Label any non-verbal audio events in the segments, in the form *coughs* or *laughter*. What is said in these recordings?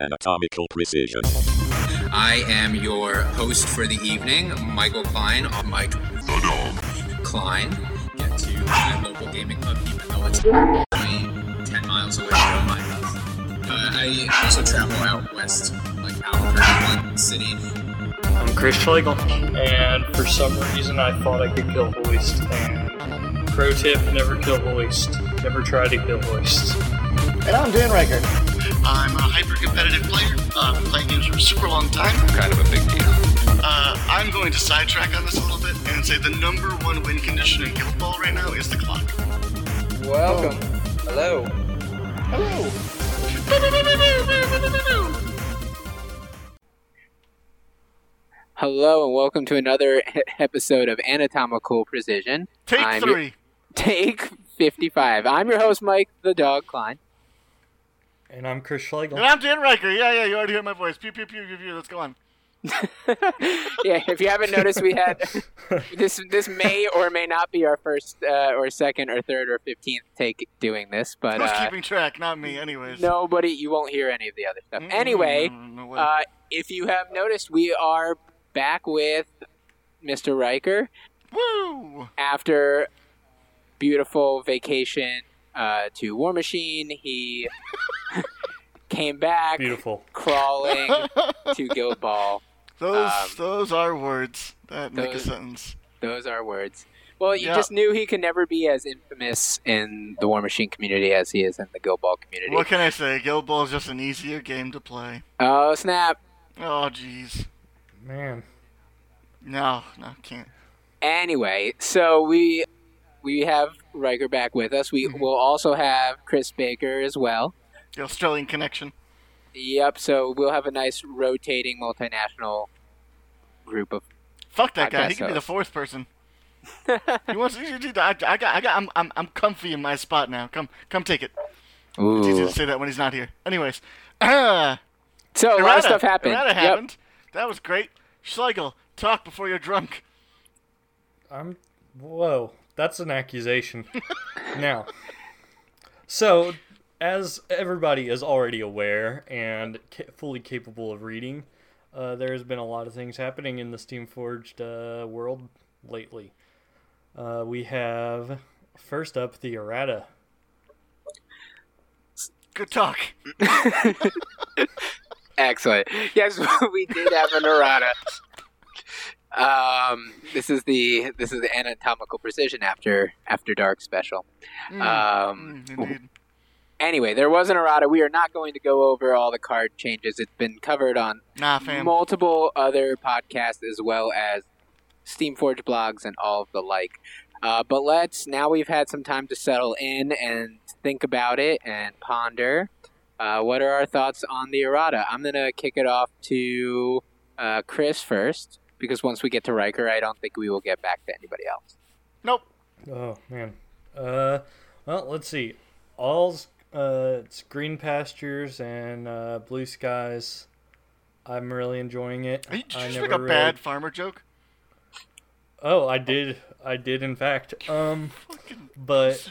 Anatomical precision. I am your host for the evening, Michael Klein. I'm Mike the Dog Klein. Get to my local gaming club, even though it's only 10 miles away from my house. Uh, I also travel out west, like Albuquerque, one city. I'm Chris Schlegel, and for some reason I thought I could kill Hoist. And pro tip: never kill Hoist. Never try to kill Hoist. And I'm Dan Riker. I'm a hyper competitive player. Uh, been playing games for a super long time. Kind of a big deal. Uh, I'm going to sidetrack on this a little bit and say the number one win condition in Guild Ball right now is the clock. Welcome. Hello. Hello. Hello, and welcome to another episode of Anatomical Precision. Take I'm three. *laughs* Take 55. I'm your host, Mike the Dog Klein. And I'm Chris Schlegel. And I'm Dan Riker. Yeah, yeah, you already heard my voice. Pew, pew, pew, pew, pew. Let's go on. *laughs* yeah, if you haven't noticed, we had *laughs* this. This may or may not be our first, uh, or second, or third, or fifteenth take doing this, but Who's uh, keeping track? Not me, anyways. nobody. You won't hear any of the other stuff. Mm-mm, Anyway, no, no uh, if you have noticed, we are back with Mr. Riker. Woo! after beautiful vacation uh, to War Machine, he came back Beautiful. crawling *laughs* to Guild Ball. Those, um, those are words that make a sentence. Those are words. Well, you Yeah. just knew he could never be as infamous in the War Machine community as he is in the Guild Ball community. What can I say? Guild Ball is just an easier game to play. Oh snap! Oh, jeez. Man. No, no, can't. Anyway, so we we have Riker back with us. We Mm-hmm. will also have Chris Baker as well. The Australian connection. Yep. So we'll have a nice rotating multinational group of Fuck that I guy. He guess can be the fourth person. *laughs* he wants. He, he, I, I got. I got. I'm, I'm. I'm comfy in my spot now. Come. Come take it. It's easy Ooh. to say that when he's not here. Anyways. Ah. *clears throat* So a lot of stuff happened. Errata Yep. happened. That was great. Schlegel, talk before you're drunk. I'm. Whoa, that's an accusation. *laughs* now, so as everybody is already aware and ca- fully capable of reading, uh, there has been a lot of things happening in the Steamforged uh, world lately. Uh, we have first up the errata. Good talk. *laughs* Excellent. Yes, *laughs* we did have an errata. Um, this is the this is the anatomical precision after after dark special. Um, Mm, indeed. anyway, there was an errata. We are not going to go over all the card changes. It's been covered on Nah, multiple other podcasts as well as Steamforge blogs and all of the like. Uh, but let's now we've had some time to settle in and think about it and ponder. Uh, what are our thoughts on the errata? I'm gonna kick it off to uh, Chris first because once we get to Riker, I don't think we will get back to anybody else. Nope. Oh man. Uh, well, let's see. All's uh, it's green pastures and uh, blue skies. I'm really enjoying it. Are you, did you I just never make a really- bad farmer joke? Oh, I did. I did in fact. Um, but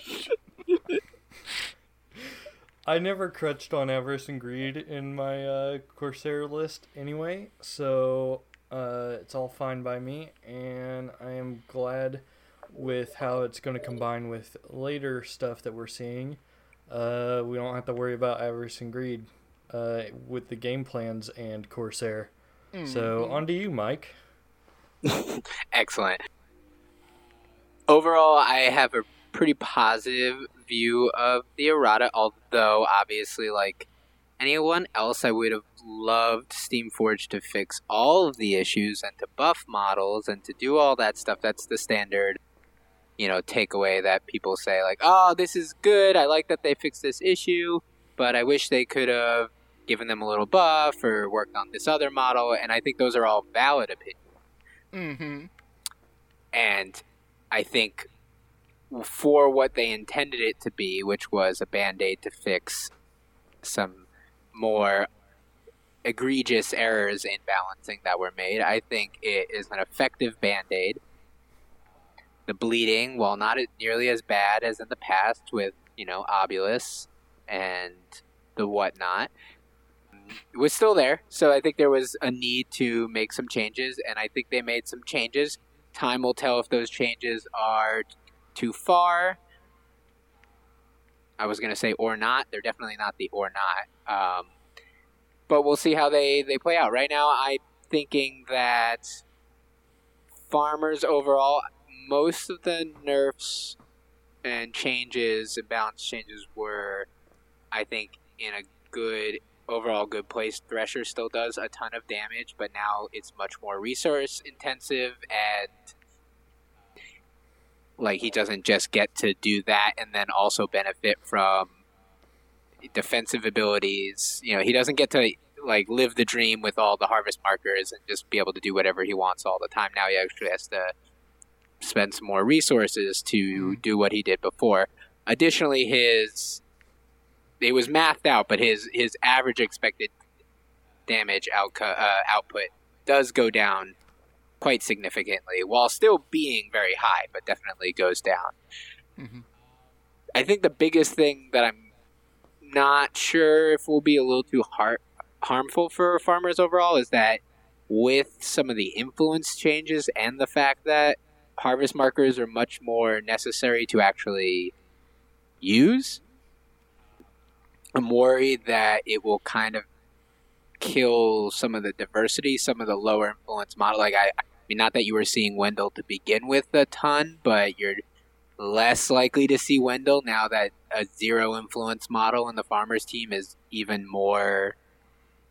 I never crutched on avarice and greed in my uh, Corsair list anyway, so uh, it's all fine by me, and I am glad with how it's going to combine with later stuff that we're seeing. Uh, we don't have to worry about avarice and greed uh, with the game plans and Corsair. So on to you, Mike. *laughs* Excellent. Overall, I have a pretty positive view of the errata, although obviously, like anyone else, I would have loved Steamforge to fix all of the issues and to buff models and to do all that stuff. That's the standard, you know, takeaway that people say, like, oh, this is good. I like that they fixed this issue, but I wish they could have given them a little buff or worked on this other model. And I think those are all valid opinions. Mm-hmm. and I think for what they intended it to be, which was a band aid to fix some more egregious errors in balancing that were made, I think it is an effective band aid. The bleeding, while not nearly as bad as in the past with, you know, Obulus and the whatnot, was still there. So I think there was a need to make some changes, and I think they made some changes. Time will tell if those changes are too far. I was going to say or not. They're definitely not the or not. Um, but we'll see how they, they play out. Right now, I'm thinking that farmers overall, most of the nerfs and changes and balance changes were, I think, in a good overall good place. Thresher still does a ton of damage, but now it's much more resource intensive and like he doesn't just get to do that and then also benefit from defensive abilities. You know, he doesn't get to like live the dream with all the harvest markers and just be able to do whatever he wants all the time. Now he actually has to spend some more resources to mm-hmm. do what he did before. Additionally, his it was mathed out, but his his average expected damage outco- uh, output does go down quite significantly, while still being very high, but definitely goes down. Mm-hmm. I think the biggest thing that I'm not sure if will be a little too har- harmful for farmers overall is that with some of the influence changes and the fact that harvest markers are much more necessary to actually use, I'm worried that it will kind of kill some of the diversity, some of the lower influence model. Like I, I mean, not that you were seeing Wendell to begin with a ton, but you're less likely to see Wendell now that a zero influence model in the farmers team is even more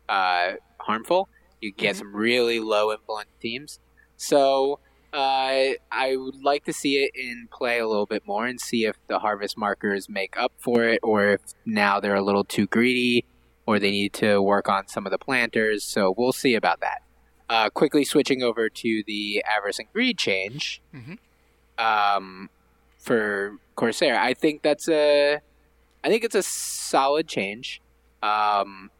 uh, harmful. You get mm-hmm. some really low influence teams. So uh, I would like to see it in play a little bit more and see if the harvest markers make up for it, or if now they're a little too greedy, or they need to work on some of the planters. So we'll see about that. Uh, quickly switching over to the avarice and greed change mm-hmm. um, for Corsair, I think that's a, I think it's a solid change. Um,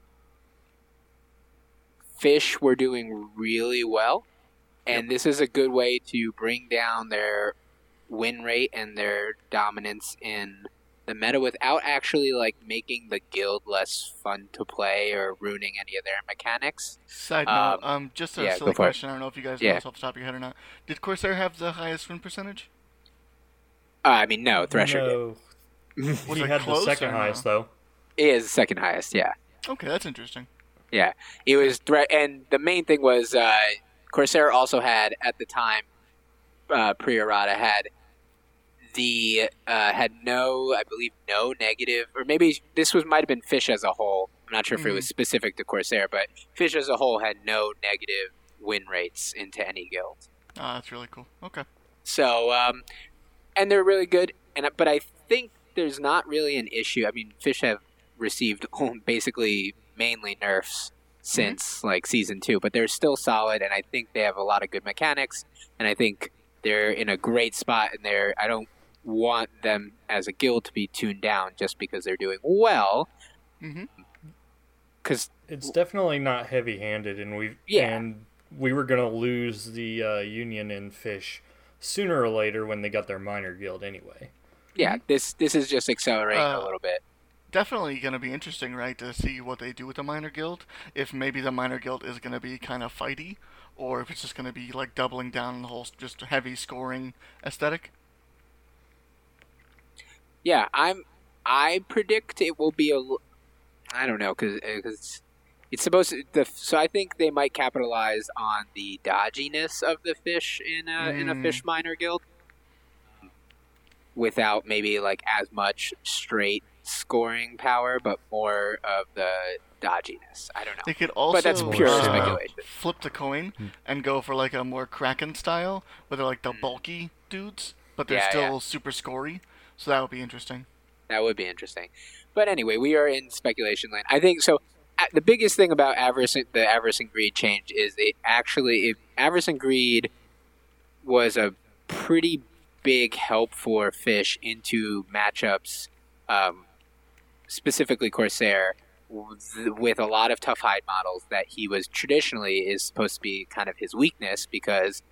fish were doing really well and this is a good way to bring down their win rate and their dominance in the meta without actually like making the guild less fun to play or ruining any of their mechanics. Side note, um, um just a yeah, silly question. I don't know if you guys know yeah. this off the top of your head or not. Did Corsair have the highest win percentage? Uh, I mean, no, Thresher no. *laughs* did. he had the second highest though. He is the second highest, yeah. Okay, that's interesting. Yeah, it was threat, and the main thing was uh, Corsair also had at the time, uh, pre errata had the uh, had no, I believe, no negative, or maybe this was might have been Fish as a whole. I'm not sure mm-hmm. if it was mm-hmm. specific to Corsair, but Fish as a whole had no negative win rates into any guild. Ah, that's really cool. Okay. So, um, and they're really good, and but I think there's not really an issue. I mean, Fish have received *laughs* basically mainly nerfs since mm-hmm. like season two, but they're still solid, and I think they have a lot of good mechanics, and I think they're in a great spot, and they're I don't want them as a guild to be tuned down just because they're doing well. Because mm-hmm. it's definitely not heavy-handed, and we yeah. and we were gonna lose the uh, union in fish sooner or later when they got their minor guild anyway. Yeah, this this is just accelerating uh, a little bit definitely going to be interesting, right, to see what they do with the minor guild. If maybe the minor guild is going to be kind of fighty, or if it's just going to be like doubling down on the whole just heavy scoring aesthetic. Yeah, I'm. I predict it will be a. I don't know because because it's supposed to. The, so I think they might capitalize on the dodginess of the fish in a mm. in a fish minor guild, without maybe like as much straight scoring power, but more of the dodginess. I don't know. They could also but that's pure uh, speculation. flip the coin hmm. and go for like a more Kraken style, where they're like the hmm. bulky dudes, but they're yeah, still yeah. super scory. So that would be interesting. That would be interesting. But anyway, we are in speculation land. I think so. The biggest thing about avarice, the avarice and greed change is it actually it, avarice and greed was a pretty big help for fish into matchups um, specifically Corsair, with a lot of tough hide models that he was traditionally is supposed to be kind of his weakness because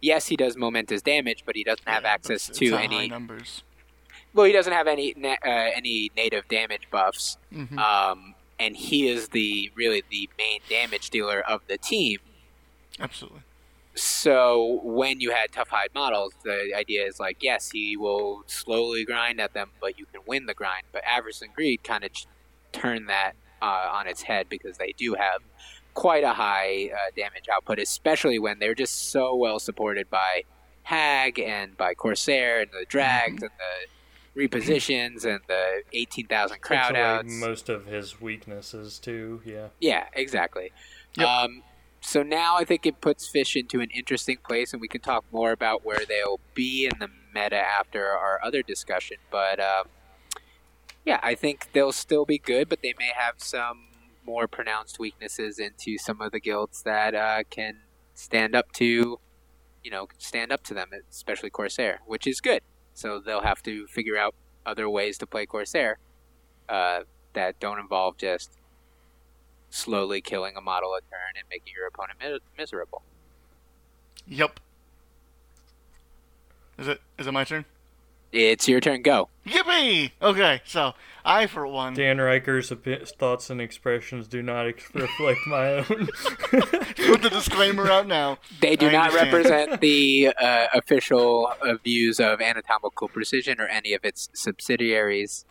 yes, he does momentous damage, but he doesn't have access to any numbers. Well, he doesn't have any na- uh, any native damage buffs. Mm-hmm. Um, and he is the really the main damage dealer of the team. Absolutely. So when you had tough hide models, the idea is like, yes, he will slowly grind at them, but you can win the grind. But avarice and greed kind of ch- turn that uh, on its head because they do have quite a high uh, damage output, especially when they're just so well supported by Hag and by Corsair and the drags and the repositions and the 18,000 crowd Takes outs. most of his weaknesses too. Yeah. Yeah, exactly. Yep. Um, so now I think it puts Fish into an interesting place, and we can talk more about where they'll be in the meta after our other discussion. But um, yeah, I think they'll still be good, but they may have some more pronounced weaknesses into some of the guilds that uh, can stand up to, you know, stand up to them, especially Corsair, which is good. So they'll have to figure out other ways to play Corsair uh, that don't involve just slowly killing a model a turn and making your opponent mi- miserable. Yep. Is it is it my turn? It's your turn. Go. Yippee! Okay, so I for one Dan Riker's opi- thoughts and expressions do not ex- reflect my own. *laughs* put the disclaimer out now. They do I not understand. represent the uh, official uh, views of Anatomical Precision or any of its subsidiaries.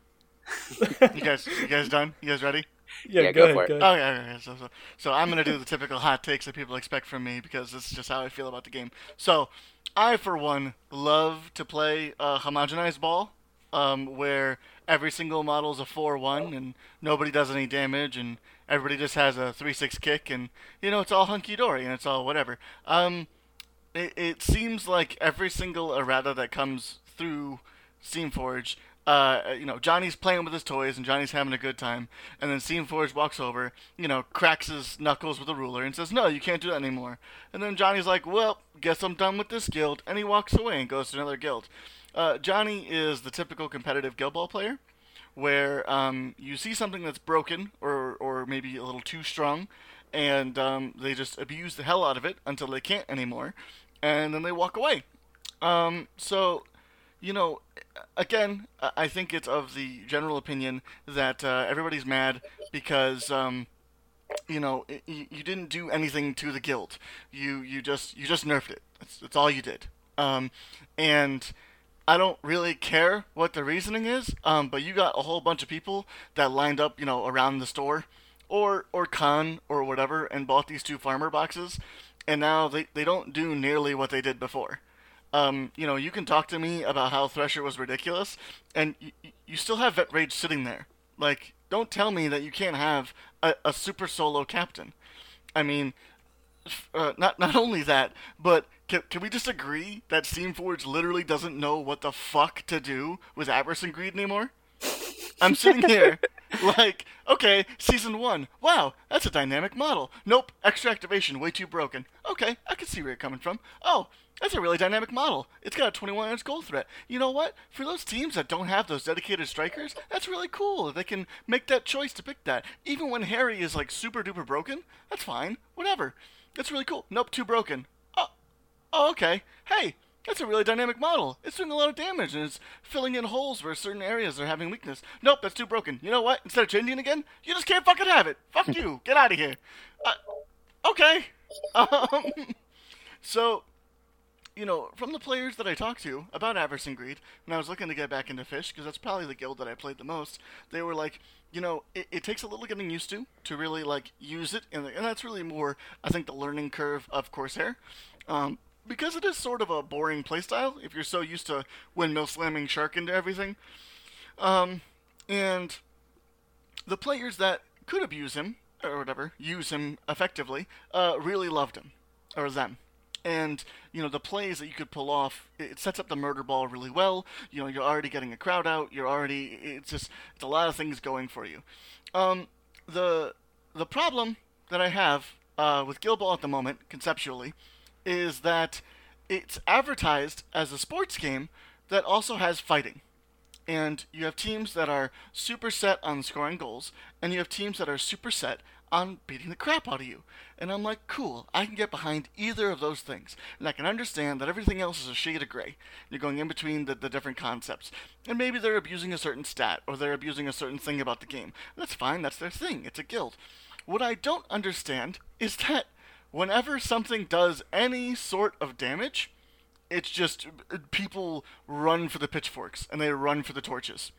You guys you guys done? You guys ready? Yeah, Yeah, go, go for ahead. it. Go ahead. Okay, okay, okay. So, so, so I'm gonna do the typical hot takes that people expect from me because this is just how I feel about the game. So, I for one love to play a homogenized ball, um, where every single model is a four-one and nobody does any damage and everybody just has a three-six kick and you know it's all hunky-dory and it's all whatever. Um, it, it seems like every single errata that comes through Steamforge, uh, you know, Johnny's playing with his toys and Johnny's having a good time, and then Steamforge walks over, you know, cracks his knuckles with a ruler and says, "No, you can't do that anymore." And then Johnny's like, "Well, guess I'm done with this guild," and he walks away and goes to another guild. Uh, Johnny is the typical competitive guild ball player, where um, you see something that's broken or or maybe a little too strong, and um, they just abuse the hell out of it until they can't anymore, and then they walk away. Um, so, you know, again, I- think it's of the general opinion that uh, everybody's mad because. Um, you know, y- you didn't do anything to the guild. You you just you just nerfed it. That's, that's all you did. Um, and I don't really care what the reasoning is. Um, but you got a whole bunch of people that lined up, you know, around the store, or or con or whatever, and bought these two farmer boxes, and now they they don't do nearly what they did before. Um, you know, you can talk to me about how Thresher was ridiculous, and y- you still have Vet Rage sitting there. Like, don't tell me that you can't have a, a super solo captain. I mean, f- uh, not not *laughs* only that, but can, can we just agree that Steamforge literally doesn't know what the fuck to do with Avarice and Greed anymore? I'm sitting *laughs* here like, okay, season one. Wow, that's a dynamic model. Nope, extra activation, way too broken. Okay, can see where you're coming from. Oh, that's a really dynamic model. It's got a 21 inch goal threat. You know what? For those teams that don't have those dedicated strikers, that's really cool. They can make that choice to pick that. Even when Harry is like super duper broken, that's fine. Whatever. That's really cool. Nope, too broken. Oh, oh okay. Hey, that's a really dynamic model. It's doing a lot of damage and it's filling in holes where certain areas are having weakness. Nope, that's too broken. You know what? Instead of changing again, you just can't fucking have it. Fuck *laughs* you. Get out of here. Uh, okay. *laughs* Um, so, you know, from the players that I talked to about Avarice and Greed, when I was looking to get back into Fish, because that's probably the guild that I played the most, they were like, you know, it, it takes a little getting used to to really like use it, and, and that's really more, I think, the learning curve of Corsair. Um, because it is sort of a boring playstyle if you're so used to windmill slamming shark into everything. Um, and the players that could abuse him or whatever, use him effectively, uh, really loved him or them. And you know the plays that you could pull off, it sets up the murder ball really well. You know you're already getting a crowd out. You're already it's just it's a lot of things going for you. Um, the the problem that I have uh, with Guild Ball at the moment, conceptually, is that it's advertised as a sports game that also has fighting. And you have teams that are super set on scoring goals, and you have teams that are super set on beating the crap out of you. And I'm like, cool, I can get behind either of those things. And I can understand that everything else is a shade of gray. You're going in between the, the different concepts. And maybe they're abusing a certain stat or they're abusing a certain thing about the game. That's fine, that's their thing. It's a guild. What I don't understand is that whenever something does any sort of damage, it's just uh, people run for the pitchforks and they run for the torches.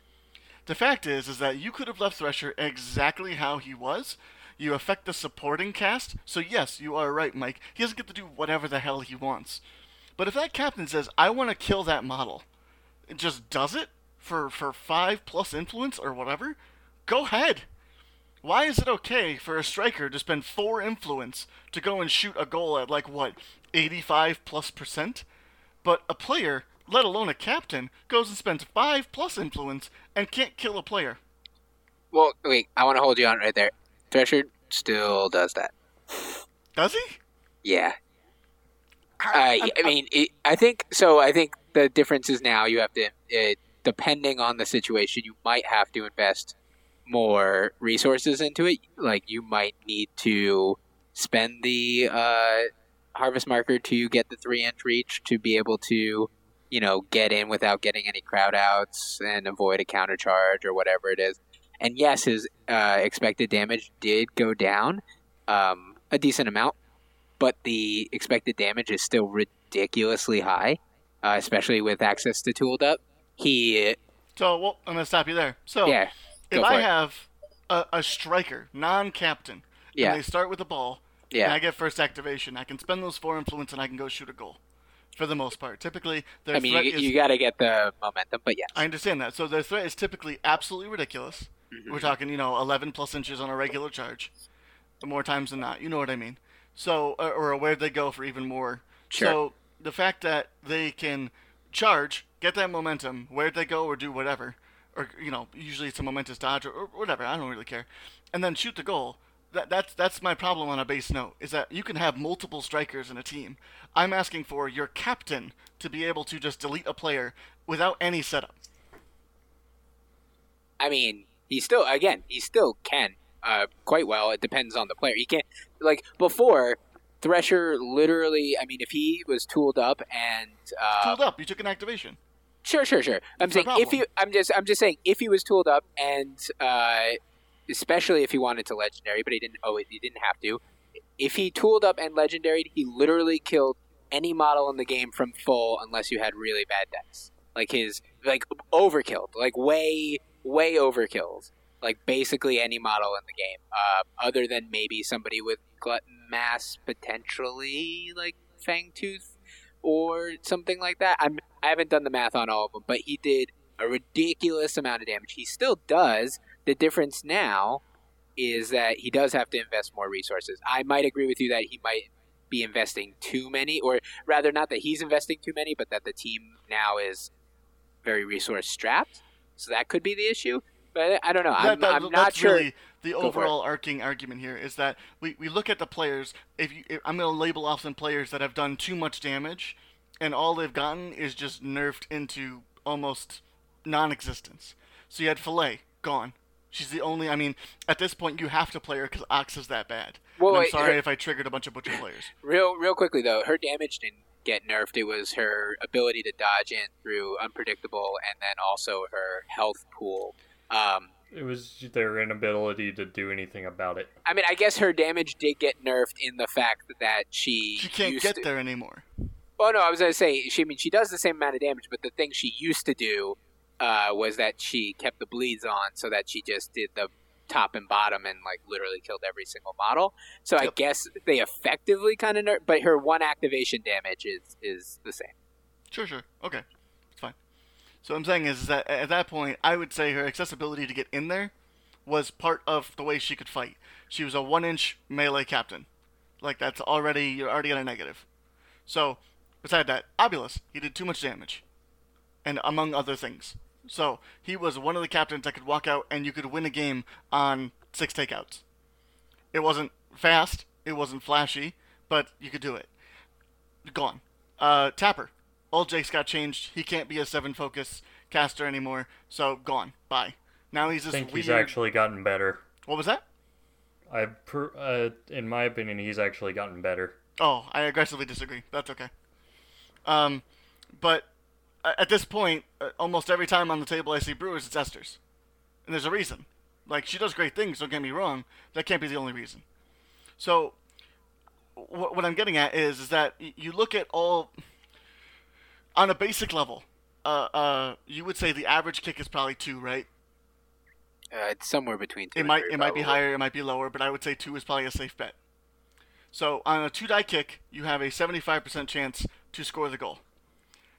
The fact is, is that you could have left Thresher exactly how he was. You affect the supporting cast, so yes, you are right, Mike. He doesn't get to do whatever the hell he wants. But if that captain says, "I want to kill that model," it just does it for for five plus influence or whatever, go ahead. Why is it okay for a striker to spend four influence to go and shoot a goal at like what, 85 plus percent? But a player, let alone a captain, goes and spends five plus influence and can't kill a player. Well, wait, I want to hold you on right there. Thresher still does that. Does he? Yeah. Uh, I mean, it, I think so. I think the difference is now you have to, uh, depending on the situation, you might have to invest more resources into it. Like you might need to spend the uh, harvest marker to get the three inch reach to be able to, you know, get in without getting any crowd outs and avoid a counter charge or whatever it is. And yes, his uh, expected damage did go down um, a decent amount, but the expected damage is still ridiculously high, uh, especially with access to tooled up. He So, well, I'm gonna stop you there. So, yeah, if I it. have a, a striker, non-captain, Yeah. and they start with the ball, Yeah. and I get first activation, I can spend those four influence and I can go shoot a goal. For the most part, typically their I mean, you, is. you got to get the momentum, but yes. I understand that. So their threat is typically absolutely ridiculous. Mm-hmm. We're talking, you know, 11 plus inches on a regular charge, more times than not. You know what I mean? So, or, or where they go for even more. Sure. So the fact that they can charge, get that momentum, where'd they go or do whatever, or you know, usually it's a momentous dodge or, or whatever. I don't really care, and then shoot the goal. That, that's that's my problem on a base note is that you can have multiple strikers in a team. I'm asking for your captain to be able to just delete a player without any setup. I mean, he still again, he still can uh, quite well. It depends on the player. He can't like before. Thresher literally. I mean, if he was tooled up and uh, Tooled up, you took an activation. Sure, sure, sure. I'm saying if you, I'm just, I'm just saying if he was tooled up and, uh, especially if he wanted to legendary, but he didn't. Oh, he didn't have to. If he tooled up and legendary, he literally killed any model in the game from full unless you had really bad decks. Like his, like overkilled, like way, way overkills. Like basically any model in the game, uh, other than maybe somebody with gluttonous mass potentially, like Fangtooth or something like that. I'm I haven't done the math on all of them, but he did a ridiculous amount of damage. He still does. The difference now is that he does have to invest more resources. I might agree with you that he might be investing too many, or rather, not that he's investing too many, but that the team now is very resource strapped. So that could be the issue. But I don't know. I'm, That- I'm not sure. really the Go overall arcing argument here is that we, we look at the players. If, you, if I'm going to label off some players that have done too much damage, and all they've gotten is just nerfed into almost non-existence. So you had Fillet gone. She's the only. I mean, at this point, you have to play her because Ox is that bad. Well, I'm sorry her- if I triggered a bunch of butcher players. Real, real quickly though, her damage didn't get nerfed. It was her ability to dodge in through unpredictable, and then also her health pool. Um, It was their inability to do anything about it. I mean, I guess her damage did get nerfed in the fact that she She can't get to- there anymore. Oh no, I was gonna say she. I mean, she does the same amount of damage, but the thing she used to do uh, was that she kept the bleeds on, so that she just did the top and bottom and like literally killed every single model. So I guess they effectively kind of nerf, but her one activation damage is is the same. Sure, sure. Okay. It's fine. So what I'm saying is that at that point, I would say her accessibility to get in there was part of the way she could fight. She was a one inch melee captain. Like that's already you're already at a negative. So beside that, Obulus, he did too much damage. And among other things. So he was one of the captains that could walk out and you could win a game on six takeouts. It wasn't fast, it wasn't flashy, but you could do it. Gone. Uh, Tapper. Old Jake's got changed. He can't be a seven focus caster anymore. So gone. Bye. Now he's I think weird. he's actually gotten better. What was that? I, per, uh, in my opinion, he's actually gotten better. Oh, I aggressively disagree. That's okay. Um, but at this point, uh, almost every time on the table I see Brewers, it's Esters, and there's a reason. Like she does great things. Don't get me wrong. That can't be the only reason. So, what, what I'm getting at is, is that you look at all on a basic level. Uh, uh, you would say the average kick is probably two, right? Uh, it's somewhere between two. It might it might be higher, it might be lower, but I would say two is probably a safe bet. So on a two die kick, you have a 75% chance to score the goal.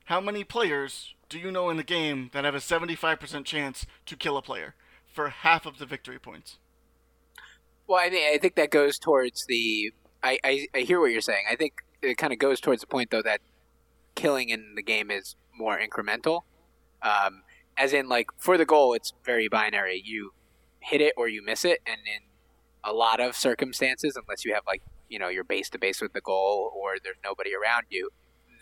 How many players do you know in the game that have a 75% chance to kill a player for half of the victory points? Well, I mean, I think that goes towards the. I, I, I hear what you're saying. I think it kind of goes towards the point though that killing in the game is more incremental. Um, as in, like for the goal, it's very binary. You hit it or you miss it, and in a lot of circumstances, unless you have like you know you're base to base with the goal or there's nobody around you,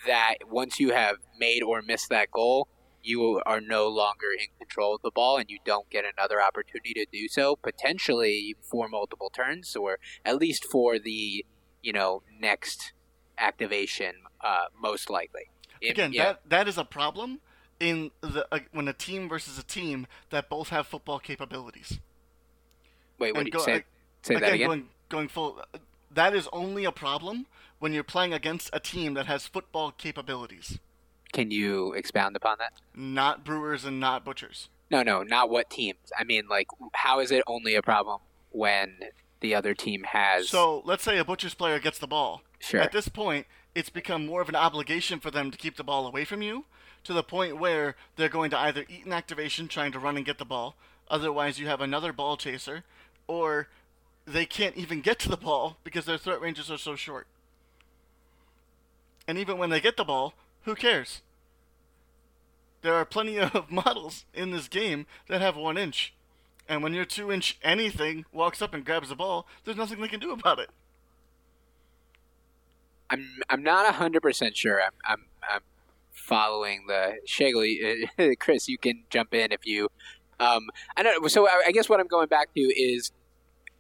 that once you have made or missed that goal, you are no longer in control of the ball and you don't get another opportunity to do so potentially for multiple turns or at least for the you know next activation uh, most likely If- Again, yeah, that that is a problem in the uh, when a team versus a team that both have football capabilities. wait what and did go- you say I- say that again going going full. That is only a problem when you're playing against a team that has football capabilities, can you expound upon that not Brewers and not Butchers. no no not what teams i mean like how is it only a problem when the other team has So let's say a Butchers player gets the ball. Sure. At this point, it's become more of an obligation for them to keep the ball away from you, to the point where they're going to either eat an activation trying to run and get the ball, otherwise you have another ball chaser, or they can't even get to the ball because their threat ranges are so short. And even when they get the ball, who cares? There are plenty *laughs* of models in this game that have one inch. And when your two inch anything walks up and grabs the ball, there's nothing they can do about it. I'm I'm not hundred percent sure. I'm I'm I'm following the Shagley. *laughs* Chris, you can jump in if you. Um, I don't. So I, I guess what I'm going back to is,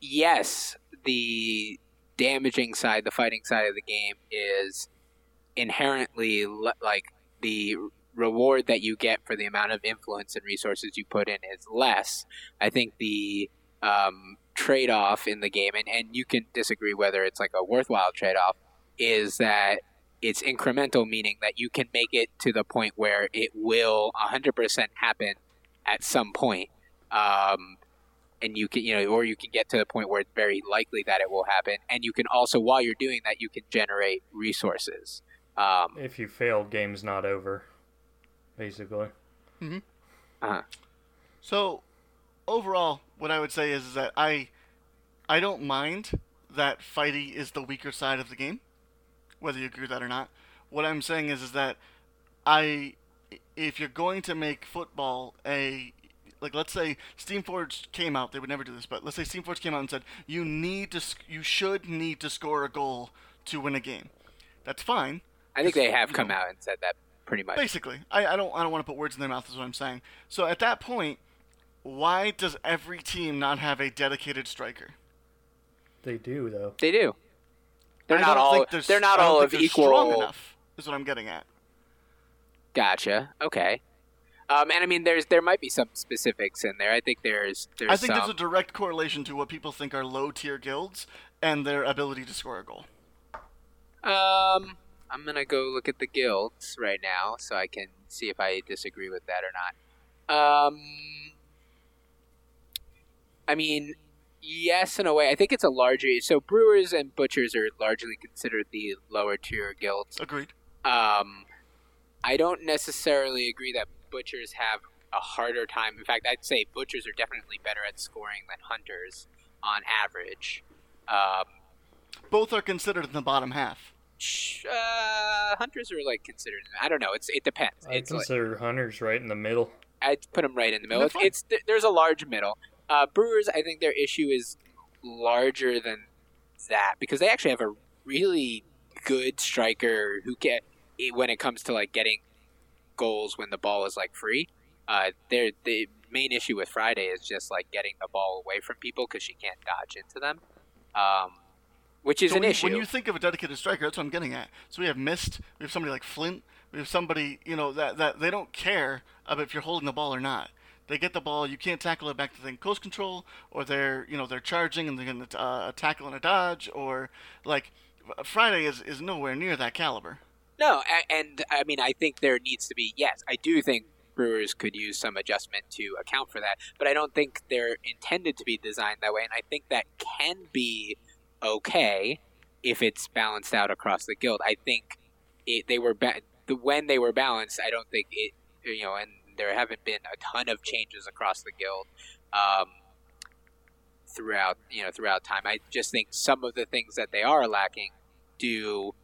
yes, the damaging side, the fighting side of the game is inherently like the reward that you get for the amount of influence and resources you put in is less. I think the um, trade off in the game, and, and you can disagree whether it's like a worthwhile trade off, is that it's incremental, meaning that you can make it to the point where it will 100% happen at some point. Um, and you can, you know, or you can get to the point where it's very likely that it will happen. And you can also, while you're doing that, you can generate resources. Um, If you fail, game's not over. Basically. Hmm. uh, So, overall, what I would say is, is that I, I don't mind that fighty is the weaker side of the game, whether you agree with that or not. What I'm saying is, is that I, if you're going to make football a, like let's say Steamforge came out, they would never do this, but let's say Steamforge came out and said you need to, sc- you should need to score a goal to win a game. That's fine. I think they have come know, out and said that pretty much. Basically, I, I don't I don't want to put words in their mouth. Is what I'm saying. So at that point, why does every team not have a dedicated striker? They do though. They do. They're I not all. think they're, They're not all of equal. Strong enough is what I'm getting at. Gotcha. Okay. Um, and I mean, there's there might be some specifics in there. I think there's there's I think some. there's a direct correlation to what people think are low tier guilds and their ability to score a goal. Um, I'm gonna go look at the guilds right now so I can see if I disagree with that or not. Um, I mean, yes, in a way. I think it's a larger. So brewers and butchers are largely considered the lower tier guilds. Agreed. Um, I don't necessarily agree that butchers have a harder time. In fact, I'd say butchers are definitely better at scoring than hunters on average. Um, Both are considered in the bottom half. Sh- uh, hunters are like considered. I don't know. It's it depends. I It's like, consider hunters right in the middle. I'd put them right in the middle. It's, it's there's a large middle. Uh, Brewers, I think their issue is larger than that because they actually have a really good striker who get when it comes to like getting goals when the ball is like free. Uh, they're they main issue with Friday is just like getting the ball away from people because she can't dodge into them, um, which is So an when, issue. when you think of a dedicated striker, that's what I'm getting at. So we have Mist, we have somebody like Flint, we have somebody, you know, that, that they don't care about if you're holding the ball or not. They get the ball, you can't tackle it back to the coast control, or they're, you know, they're charging and they're going to uh, tackle and a dodge, or like Friday is, is nowhere near that caliber. No, a- and I mean, I think there needs to be. Yes, I do think Brewers could use some adjustment to account for that, but I don't think they're intended to be designed that way. And I think that can be okay if it's balanced out across the guild. I think it, they were ba- when they were balanced. I don't think it. You know, and there haven't been a ton of changes across the guild. Um, throughout you know throughout time i just think some of the things that they are lacking do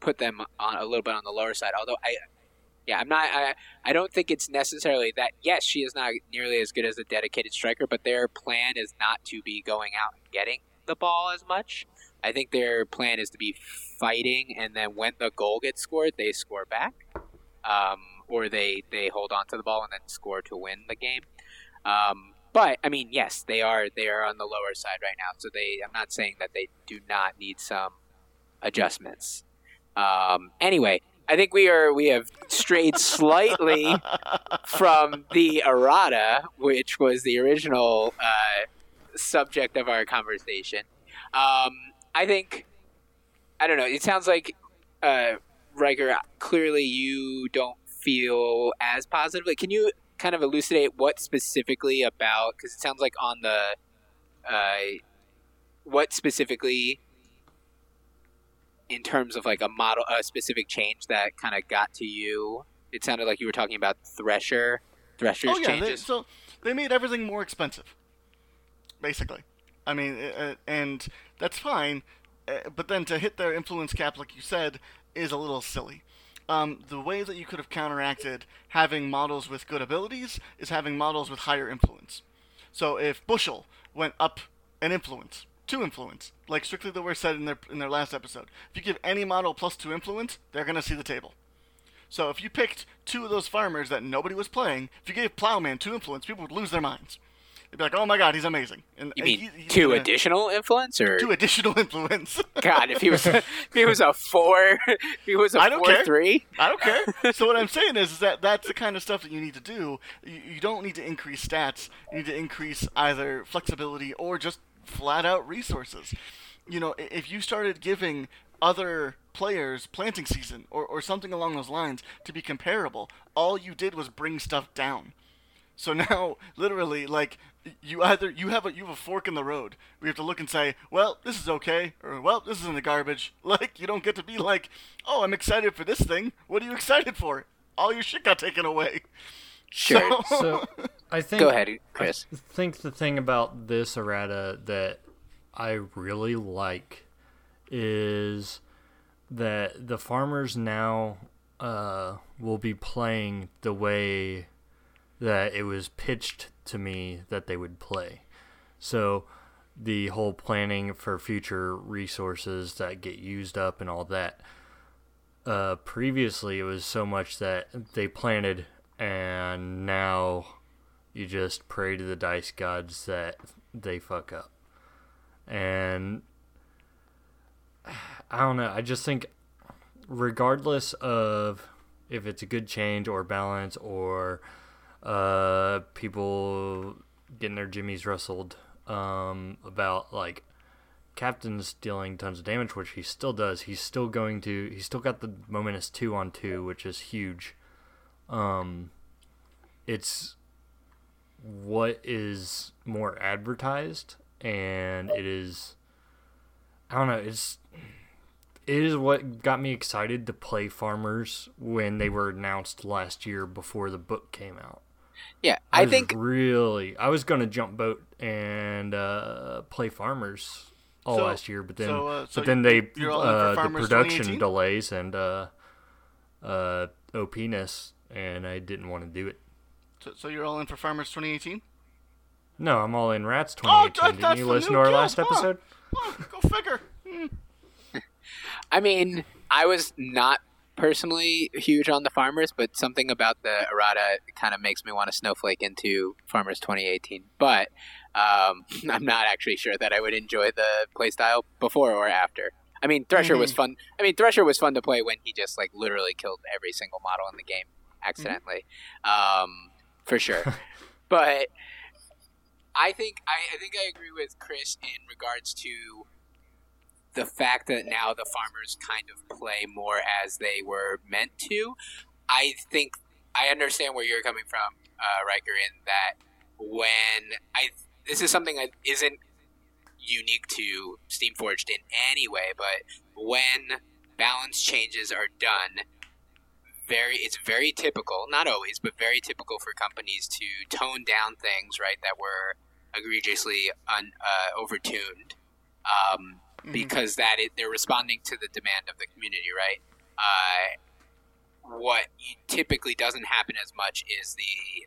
put them on a little bit on the lower side. Although I, yeah, I'm not. I, I don't think it's necessarily that. Yes, she is not nearly as good as a dedicated striker, but their plan is not to be going out and getting the ball as much. I think their plan is to be fighting, and then when the goal gets scored, they score back, um, or they they hold on to the ball and then score to win the game. Um, but I mean, yes, they are they are on the lower side right now. So they, I'm not saying that they do not need some adjustments. Um, anyway, I think we are we have strayed slightly *laughs* from the errata, which was the original uh, subject of our conversation. Um, I think I don't know. It sounds like uh, Riker. Clearly, you don't feel as positively. Can you kind of elucidate what specifically about? Because it sounds like on the uh, what specifically in terms of like a model, a specific change that kind of got to you. It sounded like you were talking about Thresher, Thresher's oh yeah, they, so they made everything more expensive, basically. I mean, uh, and that's fine, uh, but then to hit their influence cap, like you said, is a little silly. Um, the way that you could have counteracted having models with good abilities is having models with higher influence. So if Bushel went up an influence, two influence, like Strictly the Worst said in their in their last episode, if you give any model plus two influence, they're gonna see the table. So if you picked two of those farmers that nobody was playing, if you gave Plowman two influence, people would lose their minds. They'd be like, "Oh my God, he's amazing!" And you mean he- two gonna- additional influence, or two additional *laughs* influence? God, if he was *laughs* if he was a four, if he was a I don't four care. three. I don't care. *laughs* So what I'm saying is, is that that's the kind of stuff that you need to do. You, you don't need to increase stats. You need to increase either flexibility or just flat out resources. You know, if you started giving other players planting season or, or something along those lines to be comparable, all you did was bring stuff down. So now, *laughs* literally, like you either you have a you have a fork in the road. We have to look and say, well, this is okay, or well, this is in the garbage. *laughs* Like you don't get to be like, oh, I'm excited for this thing. What are you excited for? All your shit got taken away. Sure. So, So *laughs* I think Go ahead, Chris. I think the thing about this errata that I really like is that the farmers now uh, will be playing the way that it was pitched to me that they would play. So the whole planning for future resources that get used up and all that. Uh, previously, it was so much that they planted, and now you just pray to the dice gods that they fuck up. And *sighs* I don't know. I just think, regardless of if it's a good change or balance or uh, people getting their jimmies rustled um, about like captain's dealing tons of damage, which he still does. He's still going to. He's still got the momentous two on two, which is huge. Um, it's what is more advertised, and it is. I don't know. It's it is what got me excited to play farmers when they were announced last year before the book came out. Yeah, I was think really I was gonna jump boat and uh, play farmers all So- last year, but then so, uh, so but then they you're all in for uh, the production delays and uh, uh, OPness, and I didn't want to do it. so, so you're all in for Farmers 2018? No, I'm all in Rats Oh, 2018. that- Didn't you listen to our guild, last huh? episode? Oh, go figure. Hmm. *laughs* I mean, I was not personally huge on the farmers, but something about the errata kind of makes me want to snowflake into Farmers 2018. But um, *laughs* I'm not actually sure that I would enjoy the playstyle before or after. I mean, Thresher mm-hmm. was fun. I mean, Thresher was fun to play when he just like literally killed every single model in the game accidentally, mm-hmm. um, for sure. *laughs* but I think I, I think I agree with Chris in regards to the fact that now the farmers kind of play more as they were meant to. I think I understand where you're coming from, uh, Riker, in that when I this is something that isn't unique to Steamforged in any way, but when balance changes are done, very it's very typical, not always, but very typical for companies to tone down things, right, that were egregiously un, uh, overtuned, um, mm-hmm. because that it, they're responding to the demand of the community, right? Uh, what typically doesn't happen as much is the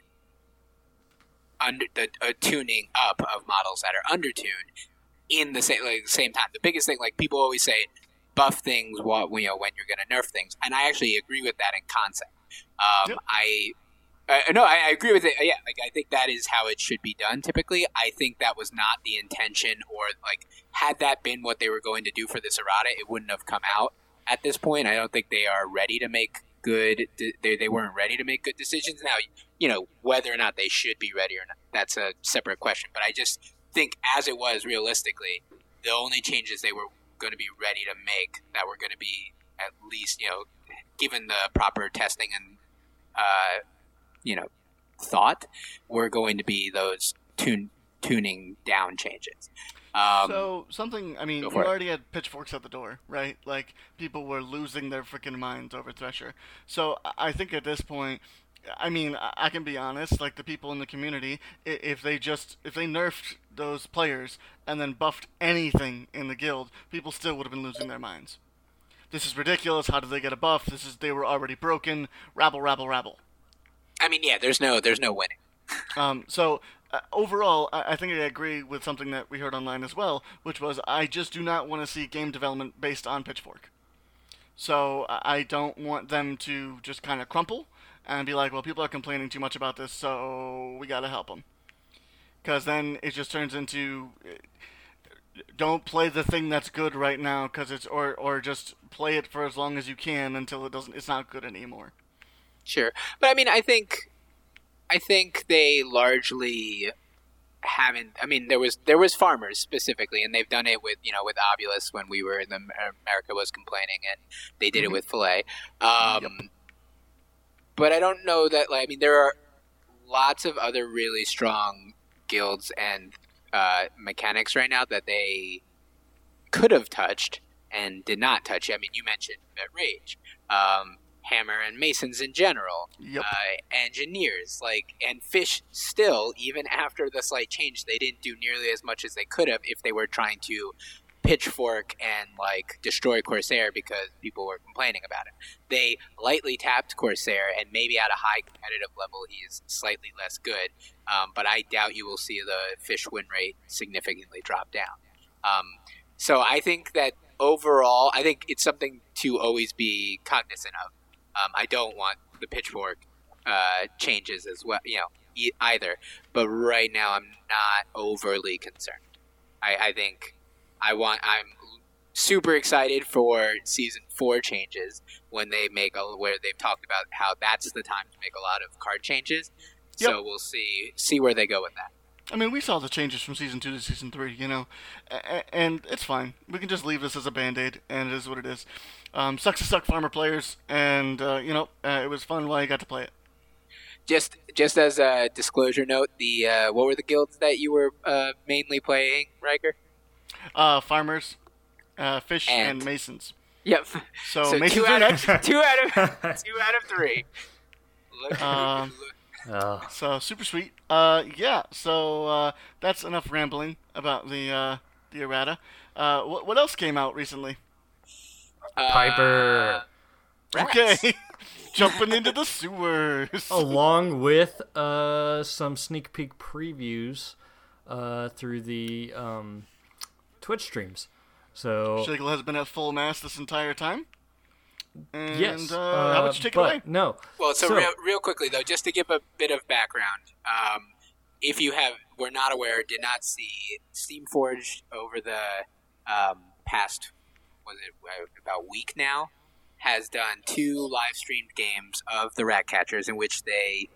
under the uh, tuning up of models that are undertuned in the same like, same time. The biggest thing, like people always say, buff things what you know when you're going to nerf things, and I actually agree with that in concept. Um, yep. I uh, no, I, I, agree with it. Yeah, like I think that is how it should be done. Typically, I think that was not the intention, or like had that been what they were going to do for this errata, it wouldn't have come out at this point. I don't think they are ready to make good. They they weren't ready to make good decisions. Now, you know whether or not they should be ready or not, that's a separate question. But I just think, as it was realistically, the only changes they were going to be ready to make that were going to be at least you know given the proper testing and uh, you know thought were going to be those tune tuning down changes. Um, so something, I mean, we already had pitchforks at the door, right? Like people were losing their freaking minds over Thresher. So I think at this point, I mean, I can be honest. Like the people in the community, if they just if they nerfed those players and then buffed anything in the guild, people still would have been losing their minds. This is ridiculous. How did they get a buff? This is they were already broken. Rabble, rabble, rabble. I mean, yeah. There's no there's no winning. um. So uh, overall, I, I think I agree with something that we heard online as well, which was I just do not want to see game development based on Pitchfork. So I don't want them to just kind of crumple and be like, well, people are complaining too much about this, so we got to help them. Because then it just turns into don't play the thing that's good right now because it's or or just play it for as long as you can until it doesn't it's not good anymore. Sure, but I mean, I think I think they largely haven't. I mean, there was there was farmers specifically, and they've done it with you know with Obulus when we were in the America was complaining, and they did mm-hmm. it with Fillet. Um, yep but I don't know that. Like, I mean, there are lots of other really strong guilds and uh, mechanics right now that they could have touched and did not touch. I mean, you mentioned Rage, um, Hammer, and Masons in general, yep. uh, engineers, like and Fish. Still, even after the slight change, they didn't do nearly as much as they could have if they were trying to pitchfork and like destroy Corsair because people were complaining about it. They lightly tapped Corsair, and maybe at a high competitive level, he's slightly less good. Um, but I doubt you will see the fish win rate significantly drop down. Um, so I think that overall, I think it's something to always be cognizant of. Um, I don't want the pitchfork uh, changes as well, you know, e- either. But right now, I'm not overly concerned. I, I think I want. I'm super excited for season four changes when they make a where they've talked about how that's the time to make a lot of card changes. Yep. So we'll see see where they go with that. I mean, we saw the changes from season two to season three, you know, and it's fine. We can just leave this as a band aid, and it is what it is. Um, sucks to suck farmer players, and uh, you know, uh, it was fun while you got to play it. Just, just as a disclosure note, the uh, what were the guilds that you were uh, mainly playing, Riker? Uh, farmers, uh, fish, and, and masons. Yep. So, so masons two are next. Of, *laughs* two out of two out of three. Look, um, oh. So super sweet. Uh, yeah. So uh, that's enough rambling about the uh, the errata. Uh, what what else came out recently? Uh, Piper. Okay. *laughs* Jumping into the sewers. Along with uh, some sneak peek previews uh, through the um, Twitch streams. So Schlegel has been at full mass this entire time. And, yes. Uh, how about you take it but away? No. Well, so, So- real, real quickly though, just to give a bit of background, um, if you have were not aware, did not see, Steamforged over the um, past was it uh, about week now has done two live streamed games of the Rat Catchers in which they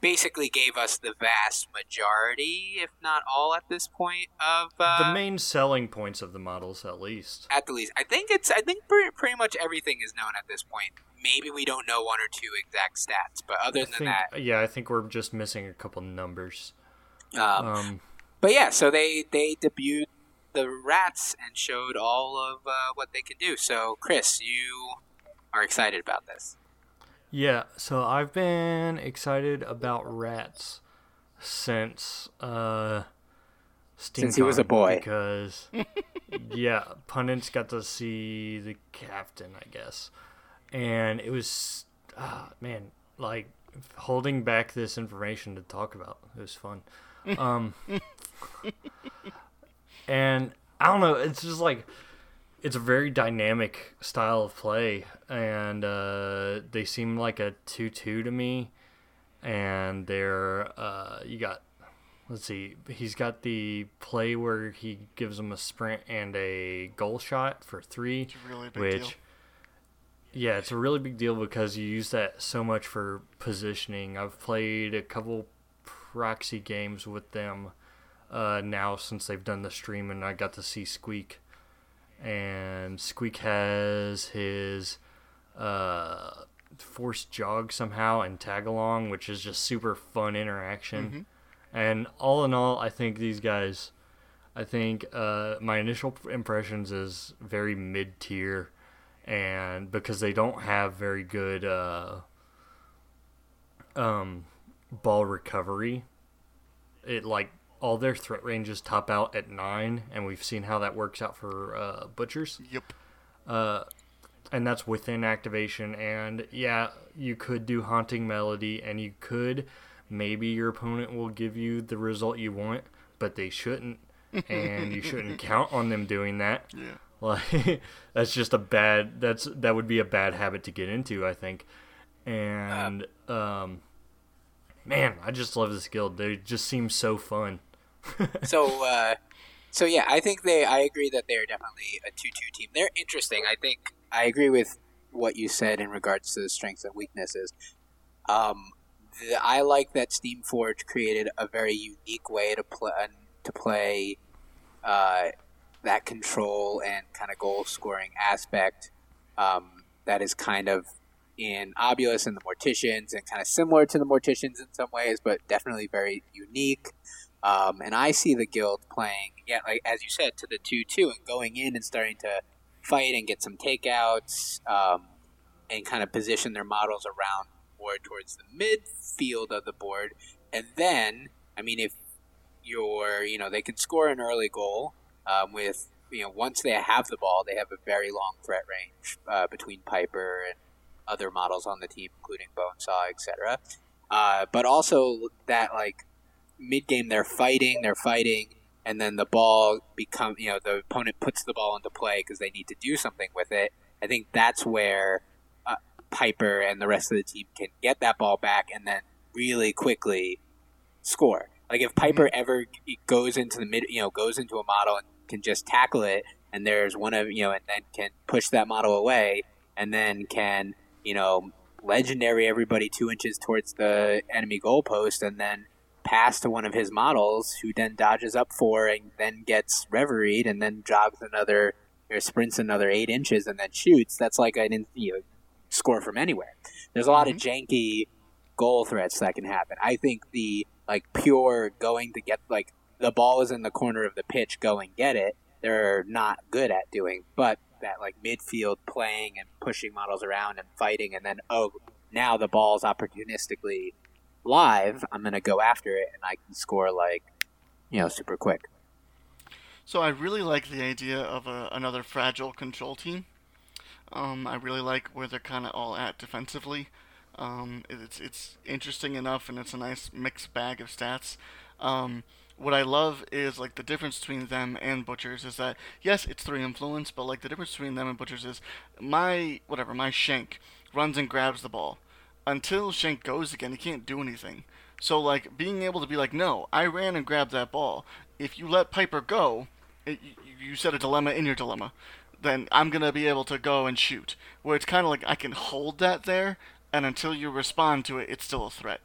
basically gave us the vast majority, if not all, at this point of uh, the main selling points of the models, at least. at the least. I think it's. I think pretty, pretty much everything is known at this point. Maybe we don't know one or two exact stats, but other I than think, that, yeah, I think we're just missing a couple numbers. um, Um, but yeah. So they they debuted the rats and showed all of uh, what they can do. So Chris, you are excited about this. Yeah, so I've been excited about rats since uh Since he was a boy. because *laughs* yeah, pundits got to see the captain, I guess. And it was ah man, like holding back this information to talk about. It was fun. Um *laughs* and I don't know, it's just like it's a very dynamic style of play, and uh, they seem like a two-two to me. And they're uh, you got, let's see, he's got the play where he gives them a sprint and a goal shot for three, It's a really big which. deal. Yeah, it's a really big deal because you use that so much for positioning. I've played a couple proxy games with them uh, now since they've done the stream, and I got to see Squeak. And Squeak has his uh, force jog somehow and tag along, which is just super fun interaction. And all in all, I think these guys, I think uh, my initial impressions is very mid tier, and because they don't have very good uh, um, ball recovery, it like all their threat ranges top out at nine, and we've seen how that works out for uh, butchers Yep. and that's within activation. And yeah, you could do haunting melody, and you could maybe your opponent will give you the result you want, but they shouldn't, and you shouldn't *laughs* count on them doing that. Yeah. Like *laughs* that's just a bad. That's that would be a bad habit to get into, I think. And um, man, I just love this guild. They just seem so fun. So uh, so yeah, I think they. I agree that they are definitely a two-two team. They're interesting. I think I agree with what you said in regards to the strengths and weaknesses. Um, the, I like that Steamforge created a very unique way to play to play uh, that control and kind of goal scoring aspect. Um, that is kind of in Obulus and the Morticians, and kind of similar to the Morticians in some ways, but definitely very unique. Um, and I see the guild playing, yeah, like as you said, to the two-two and going in and starting to fight and get some takeouts, um, and kind of position their models around more towards the midfield of the board. And then, I mean, if you're, you know, they can score an early goal um, with, you know, once they have the ball, they have a very long threat range uh, between Piper and other models on the team, including Bonesaw, etc. Uh, but also that like mid game they're fighting, they're fighting, and then the ball become you know the opponent puts the ball into play because they need to do something with it. I think that's where uh, Piper and the rest of the team can get that ball back and then really quickly score. Like if Piper ever goes into the mid, you know, goes into a model and can just tackle it, and there's one of you know, and then can push that model away, and then can you know, legendary everybody two inches towards the enemy goalpost, and then pass to one of his models, who then dodges up four and then gets reveried, and then jogs another or sprints another eight inches and then shoots. That's like an you know, score from anywhere. There's a lot of mm-hmm. janky goal threats that can happen. I think the like pure going to get like the ball is in the corner of the pitch, go and get it. They're not good at doing, but that like midfield playing and pushing models around and fighting, and then oh now the ball's opportunistically live. I'm gonna go after it and I can score like you know super quick. So I really like the idea of a, another fragile control team. Um, I really like where they're kind of all at defensively. Um, it's it's interesting enough, and it's a nice mixed bag of stats. Um, what I love is like the difference between them and butchers is that yes, it's three influence, but like the difference between them and butchers is my whatever my shank runs and grabs the ball until shank goes again. He can't do anything. So like being able to be like, no, I ran and grabbed that ball. If you let Piper go, it, you, set a dilemma in your dilemma. Then I'm gonna be able to go and shoot. Where it's kind of like I can hold that there, and until you respond to it, it's still a threat.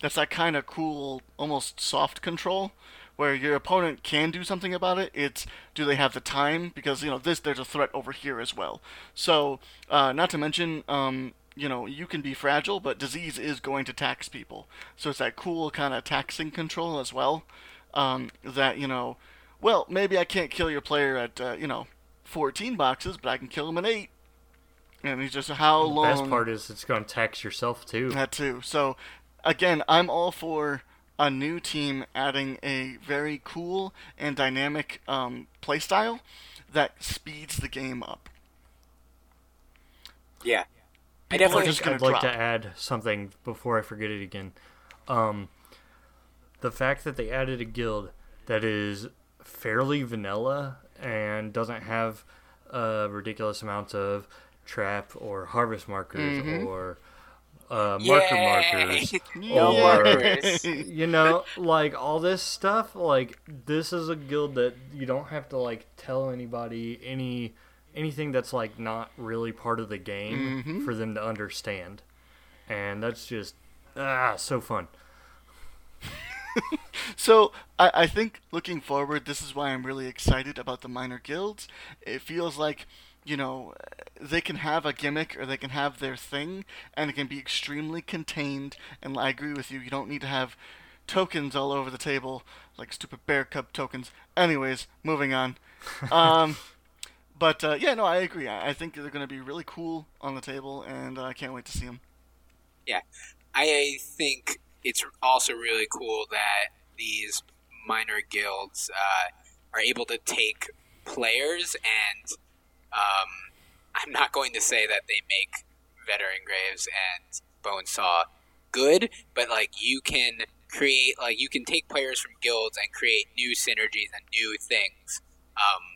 That's that kind of cool, almost soft control where your opponent can do something about it. It's do they have the time? Because you know this, there's a threat over here as well. So, uh, not to mention, um, you know, you can be fragile, but disease is going to tax people. So it's that cool kind of taxing control as well. Um, that you know, well, maybe I can't kill your player at uh, you know 14 boxes, but I can kill him at eight. And he's just how The long. best part is it's going to tax yourself too. That too. So, again, I'm all for a new team adding a very cool and dynamic um, playstyle that speeds the game up. Yeah. I definitely just I'd like drop. to add something before I forget it again. Um, the fact that they added a guild that is fairly vanilla and doesn't have uh, ridiculous amounts of trap or harvest markers Mm-hmm. or uh, marker markers. *laughs* no Or- markers. *laughs* you know, like all this stuff, like this is a guild that you don't have to like tell anybody any anything that's like not really part of the game Mm-hmm. for them to understand. And that's just ah so fun. *laughs* So I, I think looking forward, this is why I'm really excited about the minor guilds. It feels like, you know, they can have a gimmick or they can have their thing, and it can be extremely contained. And I agree with you. You don't need to have tokens all over the table like stupid bear cup tokens. Anyways, moving on. *laughs* Um, but uh, yeah, no, I agree. I, I think they're going to be really cool on the table, and uh, I can't wait to see them. Yeah, I think it's also really cool that these minor guilds uh, are able to take players and um, I'm not going to say that they make veteran graves and bonesaw good, but like you can create like you can take players from guilds and create new synergies and new things um,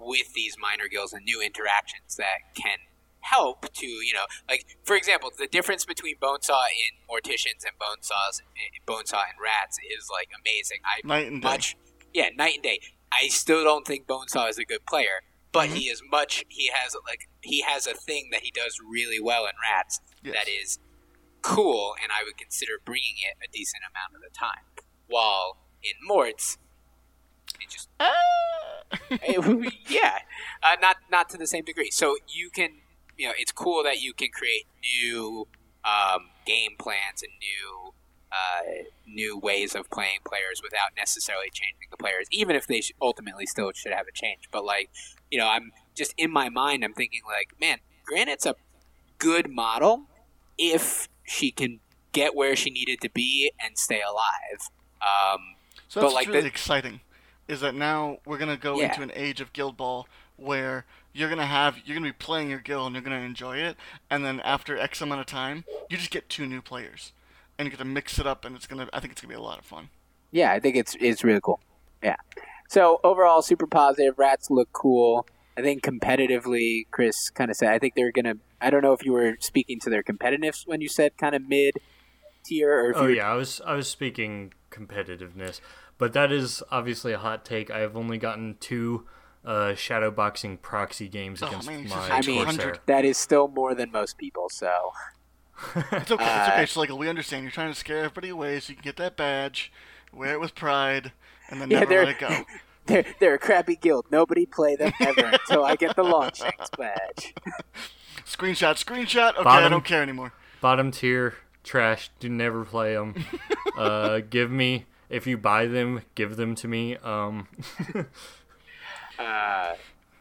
with these minor guilds and new interactions that can help to you know like for example the difference between bonesaw in morticians and bonesaws bonesaw and rats is like amazing i Night and day. much yeah night and day i still don't think bonesaw is a good player but Mm-hmm. he is much he has like he has a thing that he does really well in rats Yes. that is cool and i would consider bringing it a decent amount of the time while in morts *laughs* it just Eh, yeah, uh, not not to the same degree. So you can, you know, it's cool that you can create new um, game plans and new uh, new ways of playing players without necessarily changing the players, even if they ultimately still should have a change. But like, you know, I'm just in my mind, I'm thinking like, man, Granite's a good model if she can get where she needed to be and stay alive. Um, So But, that's like, really the- exciting, is that now we're gonna go Yeah. into an age of Guild Ball where you're gonna have you're gonna be playing your guild and you're gonna enjoy it, and then after X amount of time, you just get two new players, and you get to mix it up, and it's gonna I think it's gonna be a lot of fun. yeah, I think it's it's really cool. Yeah. So overall, super positive. Rats look cool. I think competitively, Chris kind of said. I think they're gonna. I don't know if you were speaking to their competitiveness when you said kind of mid tier, or if Oh you yeah, I was I was speaking competitiveness, but that is obviously a hot take. I have only gotten two uh, shadow boxing proxy games Oh, against man, my just I mean, Corsair. that is still more than most people. So *laughs* It's okay, it's Uh, okay. So like we understand you're trying to scare everybody away so you can get that badge, wear it with pride, and then Yeah, never let it go. *laughs* they're they're a crappy guild. Nobody play them ever *laughs* until I get the launch Shanks badge. Screenshot, screenshot. Okay, I don't care anymore. Bottom tier trash. Do never play them. uh, give me if you buy them, give them to me. Um, *laughs* Uh,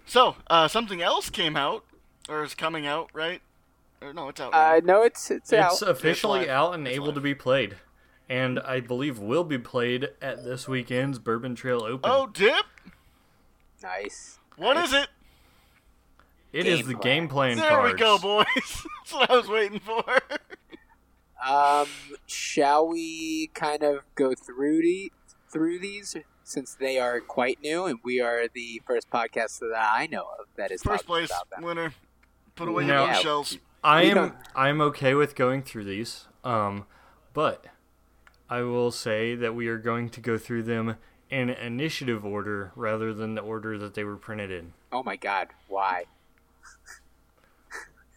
So uh, something else came out, or is coming out, right? Or no, it's out. uh, right? no, it's it's, it's out. officially live. out and It's able live. to be played, and I believe will be played at this weekend's Bourbon Trail Open. oh, dip. nice. What is it? it is game the plan. game plan There cards. we go, boys. *laughs* That's what I was waiting for. Um, shall we kind of go through the through these since they are quite new, and we are the first podcast that I know of that is First place about them. winner. Put away No. your Yeah. shells. I am I'm okay with going through these. Um, but I will say that we are going to go through them in initiative order rather than the order that they were printed in Oh my God, why?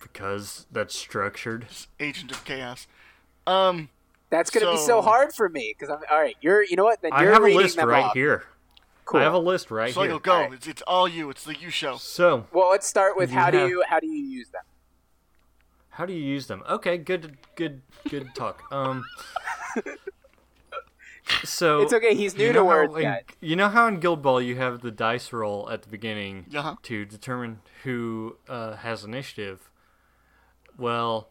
because that's structured. Agent of Chaos. Um, That's gonna be so So- hard for me because I'm all right. You're, you know what? Then I you're have a list them right off. here. Cool. I have a list right here. so here. you'll go. Alright. It's, it's all you. It's the you show. So, Well, let's start with You how do you how do you use them? how do you use them? Okay, good, good, good *laughs* talk. Um, *laughs* so It's okay. He's new you to know how words, in- guys. You know how in Guild Ball you have the dice roll at the beginning Uh-huh. to determine who uh, has initiative. Well,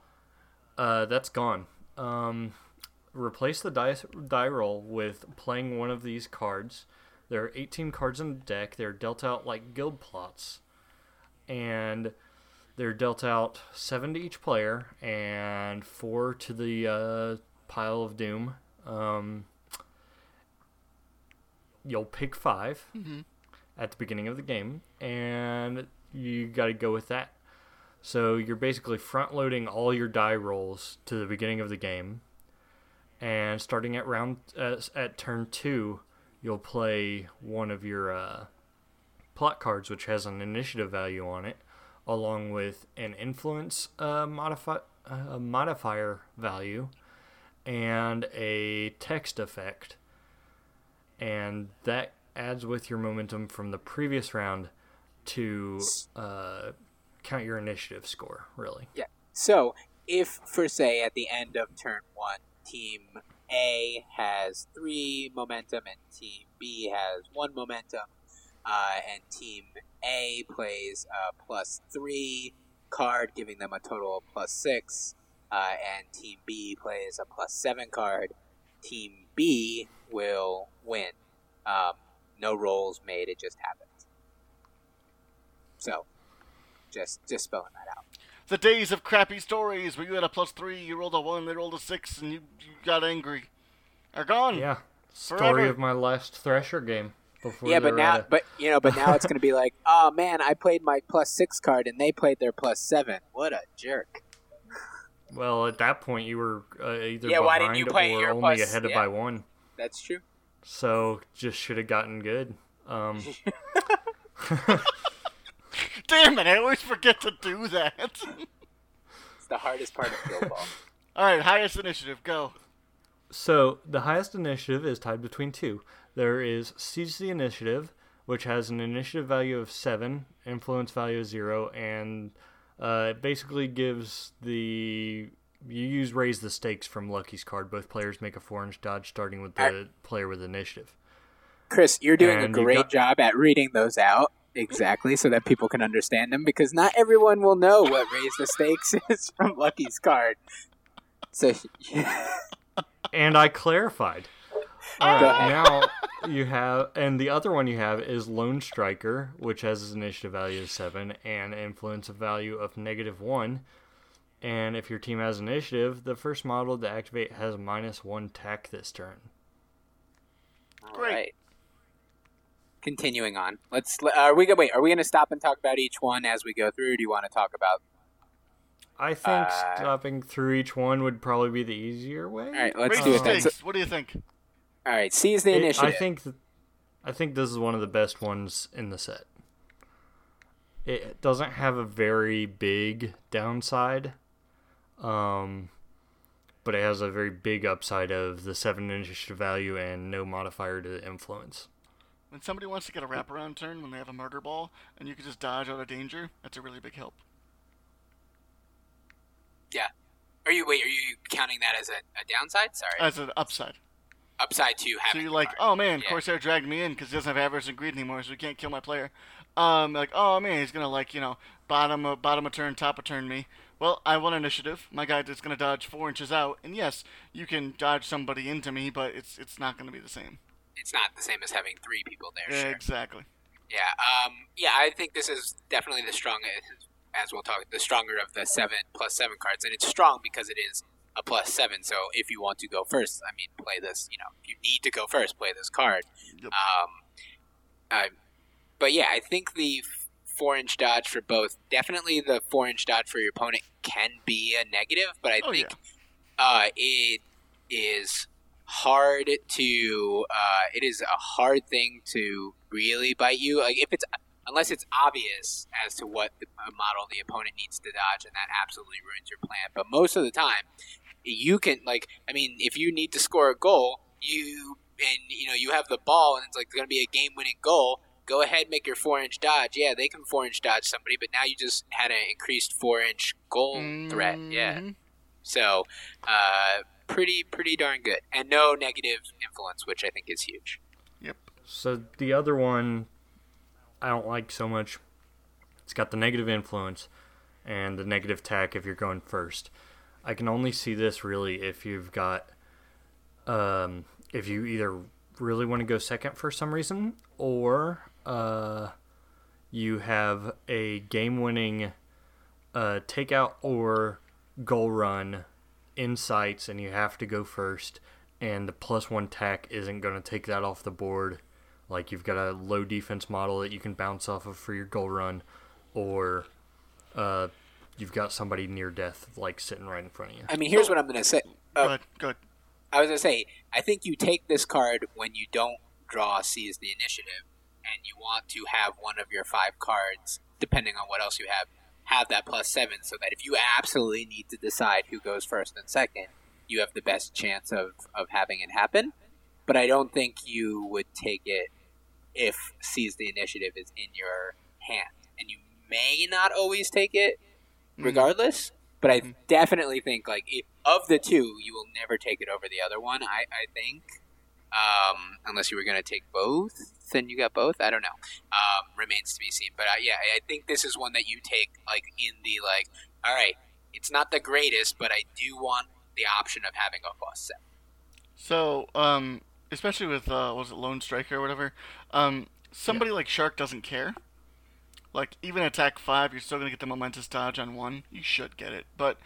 uh, that's gone. Um, replace the dice die roll with playing one of these cards. There are 18 cards in the deck. They're dealt out like guild plots, and they're dealt out seven to each player and four to the uh, pile of doom. Um, you'll pick 5 at the beginning of the game, and you got to go with that. So you're basically front loading all your die rolls to the beginning of the game, and starting at round uh, at turn two, you'll play one of your uh, plot cards, which has an initiative value on it, along with an influence uh, modifi- uh, modifier value and a text effect. And that adds with your momentum from the previous round to uh, count your initiative score. Really, Yeah. So if, for say, at the end of turn one, team A has three momentum and team B has one momentum, uh, and team A plays a plus three card, giving them a total of plus six, uh, and team B plays a plus seven card, team B will win. Um, no rolls made; it just happens. So, just just spelling that out. The days of crappy stories where you had a plus three, you rolled a one, they rolled a six, and you, you got angry are gone. yeah. Story Forever. of my last Thresher game. Before yeah, but now, a- but you know, but now it's *laughs* gonna be like, oh man, I played my plus six card and they played their plus seven. What a jerk! well, at that point you were uh, either Yeah, behind why didn't you play or your only plus- ahead of yeah. by one. That's true. So just should have gotten good. Um, *laughs* *laughs* Damn it! I always forget to do that. It's the hardest part of Guild Ball. *laughs* all right, highest initiative, go. So the highest initiative is tied between two. There is Seize the Initiative, which has an initiative value of seven, influence value of zero, and uh, it basically gives the you use raise the stakes from Lucky's card. Both players make a four inch dodge, starting with the I- player with initiative. Chris, you're doing And a great got- job at reading those out exactly so that people can understand them because not everyone will know what raise the stakes *laughs* is from Lucky's card. So *laughs* And I clarified. Go Uh, now you have, and the other one you have is Lone Striker, which has an initiative value of seven and influence value of negative one. And if your team has initiative, the first model to activate has minus one tack this turn. Great. Alright. Continuing on, let's. Are we gonna wait? Are we gonna stop and talk about each one as we go through? Or do you want to talk about? I think Uh, stopping through each one would probably be the easier way. All right, let's Raise do the it then. So. What do you think? all right, seize the It- initiative. I think, th- I think this is one of the best ones in the set. It doesn't have a very big downside, um, but it has a very big upside of the seven initiative value and no modifier to influence. When somebody wants to get a wraparound turn when they have a murder ball and you can just dodge out of danger, that's a really big help. yeah. Are you wait? Are you counting that as a, a downside? Sorry, As an upside. upside to So you're like, oh man, Yeah. Corsair dragged me in because he doesn't have avarice and greed anymore, so he can't kill my player. Um, like, oh man, he's gonna like, you know, bottom a bottom a turn, top a turn me. Well, I won initiative. My guy is gonna dodge four inches out, and yes, you can dodge somebody into me, but it's it's not gonna be the same. It's not the same as having three people there. Sure. Exactly. Yeah. Um. Yeah, I think this is definitely the strongest, as we'll talk, the stronger of the seven plus seven cards, and it's strong because it is a plus seven. So if you want to go first, I mean, play this. You know, if you need to go first, play this card. Yep. Um, I, but yeah, I think the four inch dodge for both. Definitely, the four inch dodge for your opponent can be a negative, but I Oh, think uh, it is hard to. Uh, it is a hard thing to really bite you. Like if it's unless it's obvious as to what the model the opponent needs to dodge, and that absolutely ruins your plan. But most of the time, you can like. I mean, if you need to score a goal, you and you know you have the ball, and it's like going to be a game-winning goal. Go ahead, make your four-inch dodge. Yeah, they can four-inch dodge somebody, but now you just had an increased four-inch goal threat. Yeah. Mhm. So, uh, pretty pretty darn good, and no negative influence, which I think is huge. Yep. So the other one, I don't like so much. It's got the negative influence and the negative tack if you're going first. I can only see this really if you've got, um, if you either really want to go second for some reason or uh, you have a game-winning uh, takeout or goal run in sights and you have to go first and the plus one tack isn't going to take that off the board like you've got a low defense model that you can bounce off of for your goal run or uh, you've got somebody near death like sitting right in front of you I mean, here's what I'm going to say. Go Uh, ahead. Go ahead. I was going to say, I think you take this card when you don't draw seize the initiative, and you want to have one of your five cards, depending on what else you have, have that plus seven, so that if you absolutely need to decide who goes first and second, you have the best chance of, of having it happen. But I don't think you would take it if seize the initiative is in your hand, and you may not always take it regardless. But I definitely think like if, of the two, you will never take it over the other one. I, I think, um, unless you were going to take both, then you got both. I don't know. Um, remains to be seen. But I, yeah, I think this is one that you take like in the like. All right, it's not the greatest, but I do want the option of having a boss set. So, um, especially with uh, was it Lone Striker or whatever, um, somebody like Shark doesn't care. Like even attack five, you're still gonna get the momentous dodge on one. You should get it, but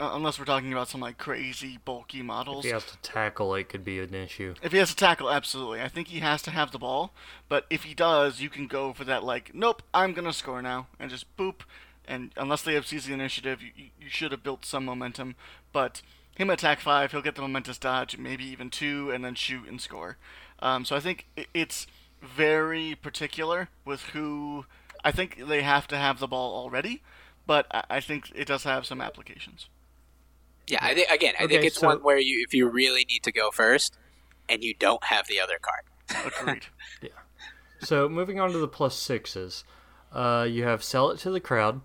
uh, unless we're talking about some like crazy bulky models, if he has to tackle it could be an issue if he has to tackle, absolutely. I think he has to have the ball, but if he does, you can go for that like, nope, I'm gonna score now, and just boop. And unless they have seized the initiative, you, you- should have built some momentum. But him attack five, he'll get the momentous dodge, maybe even two, and then shoot and score. Um, so I think it's very particular with who. I think they have to have the ball already, but I think it does have some applications. Yeah, I think again, I think it's so- one where you if you really need to go first, and you don't have the other card. Agreed. *laughs* So moving on to the plus sixes, uh, you have sell it to the crowd,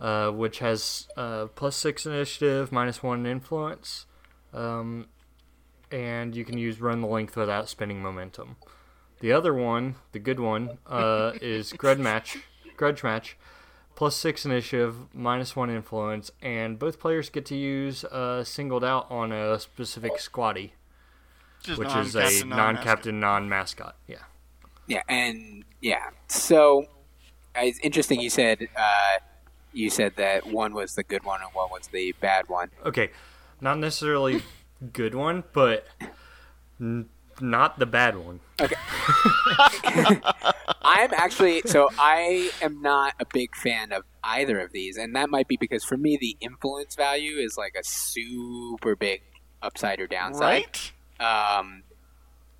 uh, which has uh, plus six initiative, minus one influence, um, and you can use run the length without spending momentum. The other one, the good one, uh, is grudge match, grudge match, plus six initiative, minus one influence, and both players get to use uh, singled out on a specific squatty, Just which is a non-captain, non-mascot. Yeah. Yeah, and yeah, so it's interesting. You said uh, you said that one was the good one and one was the bad one. okay, not necessarily good one, but n- not the bad one. Okay. *laughs* I'm actually so I am not a big fan of either of these, and that might be because for me the influence value is like a super big upside or downside. Right? um,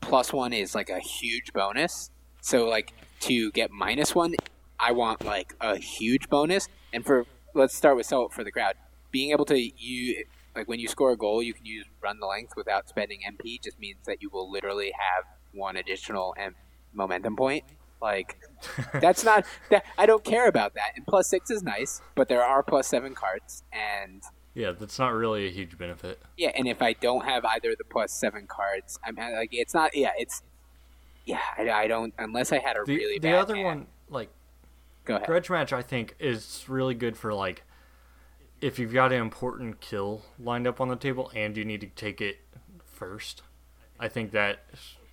plus one is like a huge bonus. So like to get minus one, I want like a huge bonus. And for let's start with sell it for the crowd. Being able to you like when you score a goal, you can use run the length without spending MP. Just means that you will literally have one additional M- momentum point. Like *laughs* that's not that I don't care about that. And plus six is nice, but there are plus seven cards and Yeah, that's not really a huge benefit. yeah, and if I don't have either of the plus seven cards, I'm like, it's not. Yeah, it's. Yeah, I, I don't unless I had a The, really the bad. other hand. one, like Go ahead. grudge match, I think is really good for like if you've got an important kill lined up on the table and you need to take it first. I think that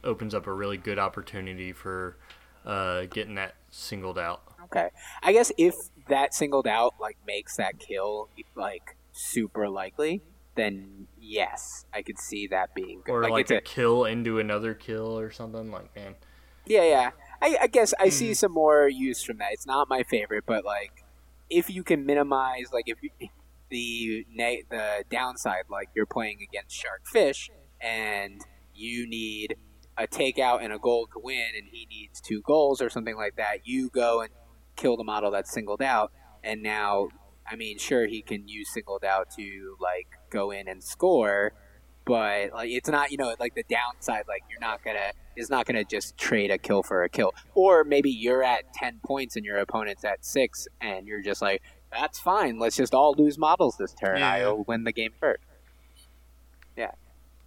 opens up a really good opportunity for uh, getting that singled out. Okay, I guess if that singled out like makes that kill like super likely, then yes, I could see that being good. or like, it's a, a, kill into another kill or something. Like man, yeah, yeah. I, I guess I Hmm. see some more use from that. It's not my favorite, but like if you can minimize, like if you, the the downside, like you're playing against shark fish and you need a takeout and a goal to win, and he needs two goals or something like that. You go and kill the model that's singled out, and now, I mean, sure he can use singled out to like go in and score, but like it's not you know like the downside like you're not gonna is not gonna just trade a kill for a kill. Or maybe you're at 10 points and your opponent's at 6 and you're just like that's fine. Let's just all lose models this turn. Yeah. i'll win the game first. Yeah.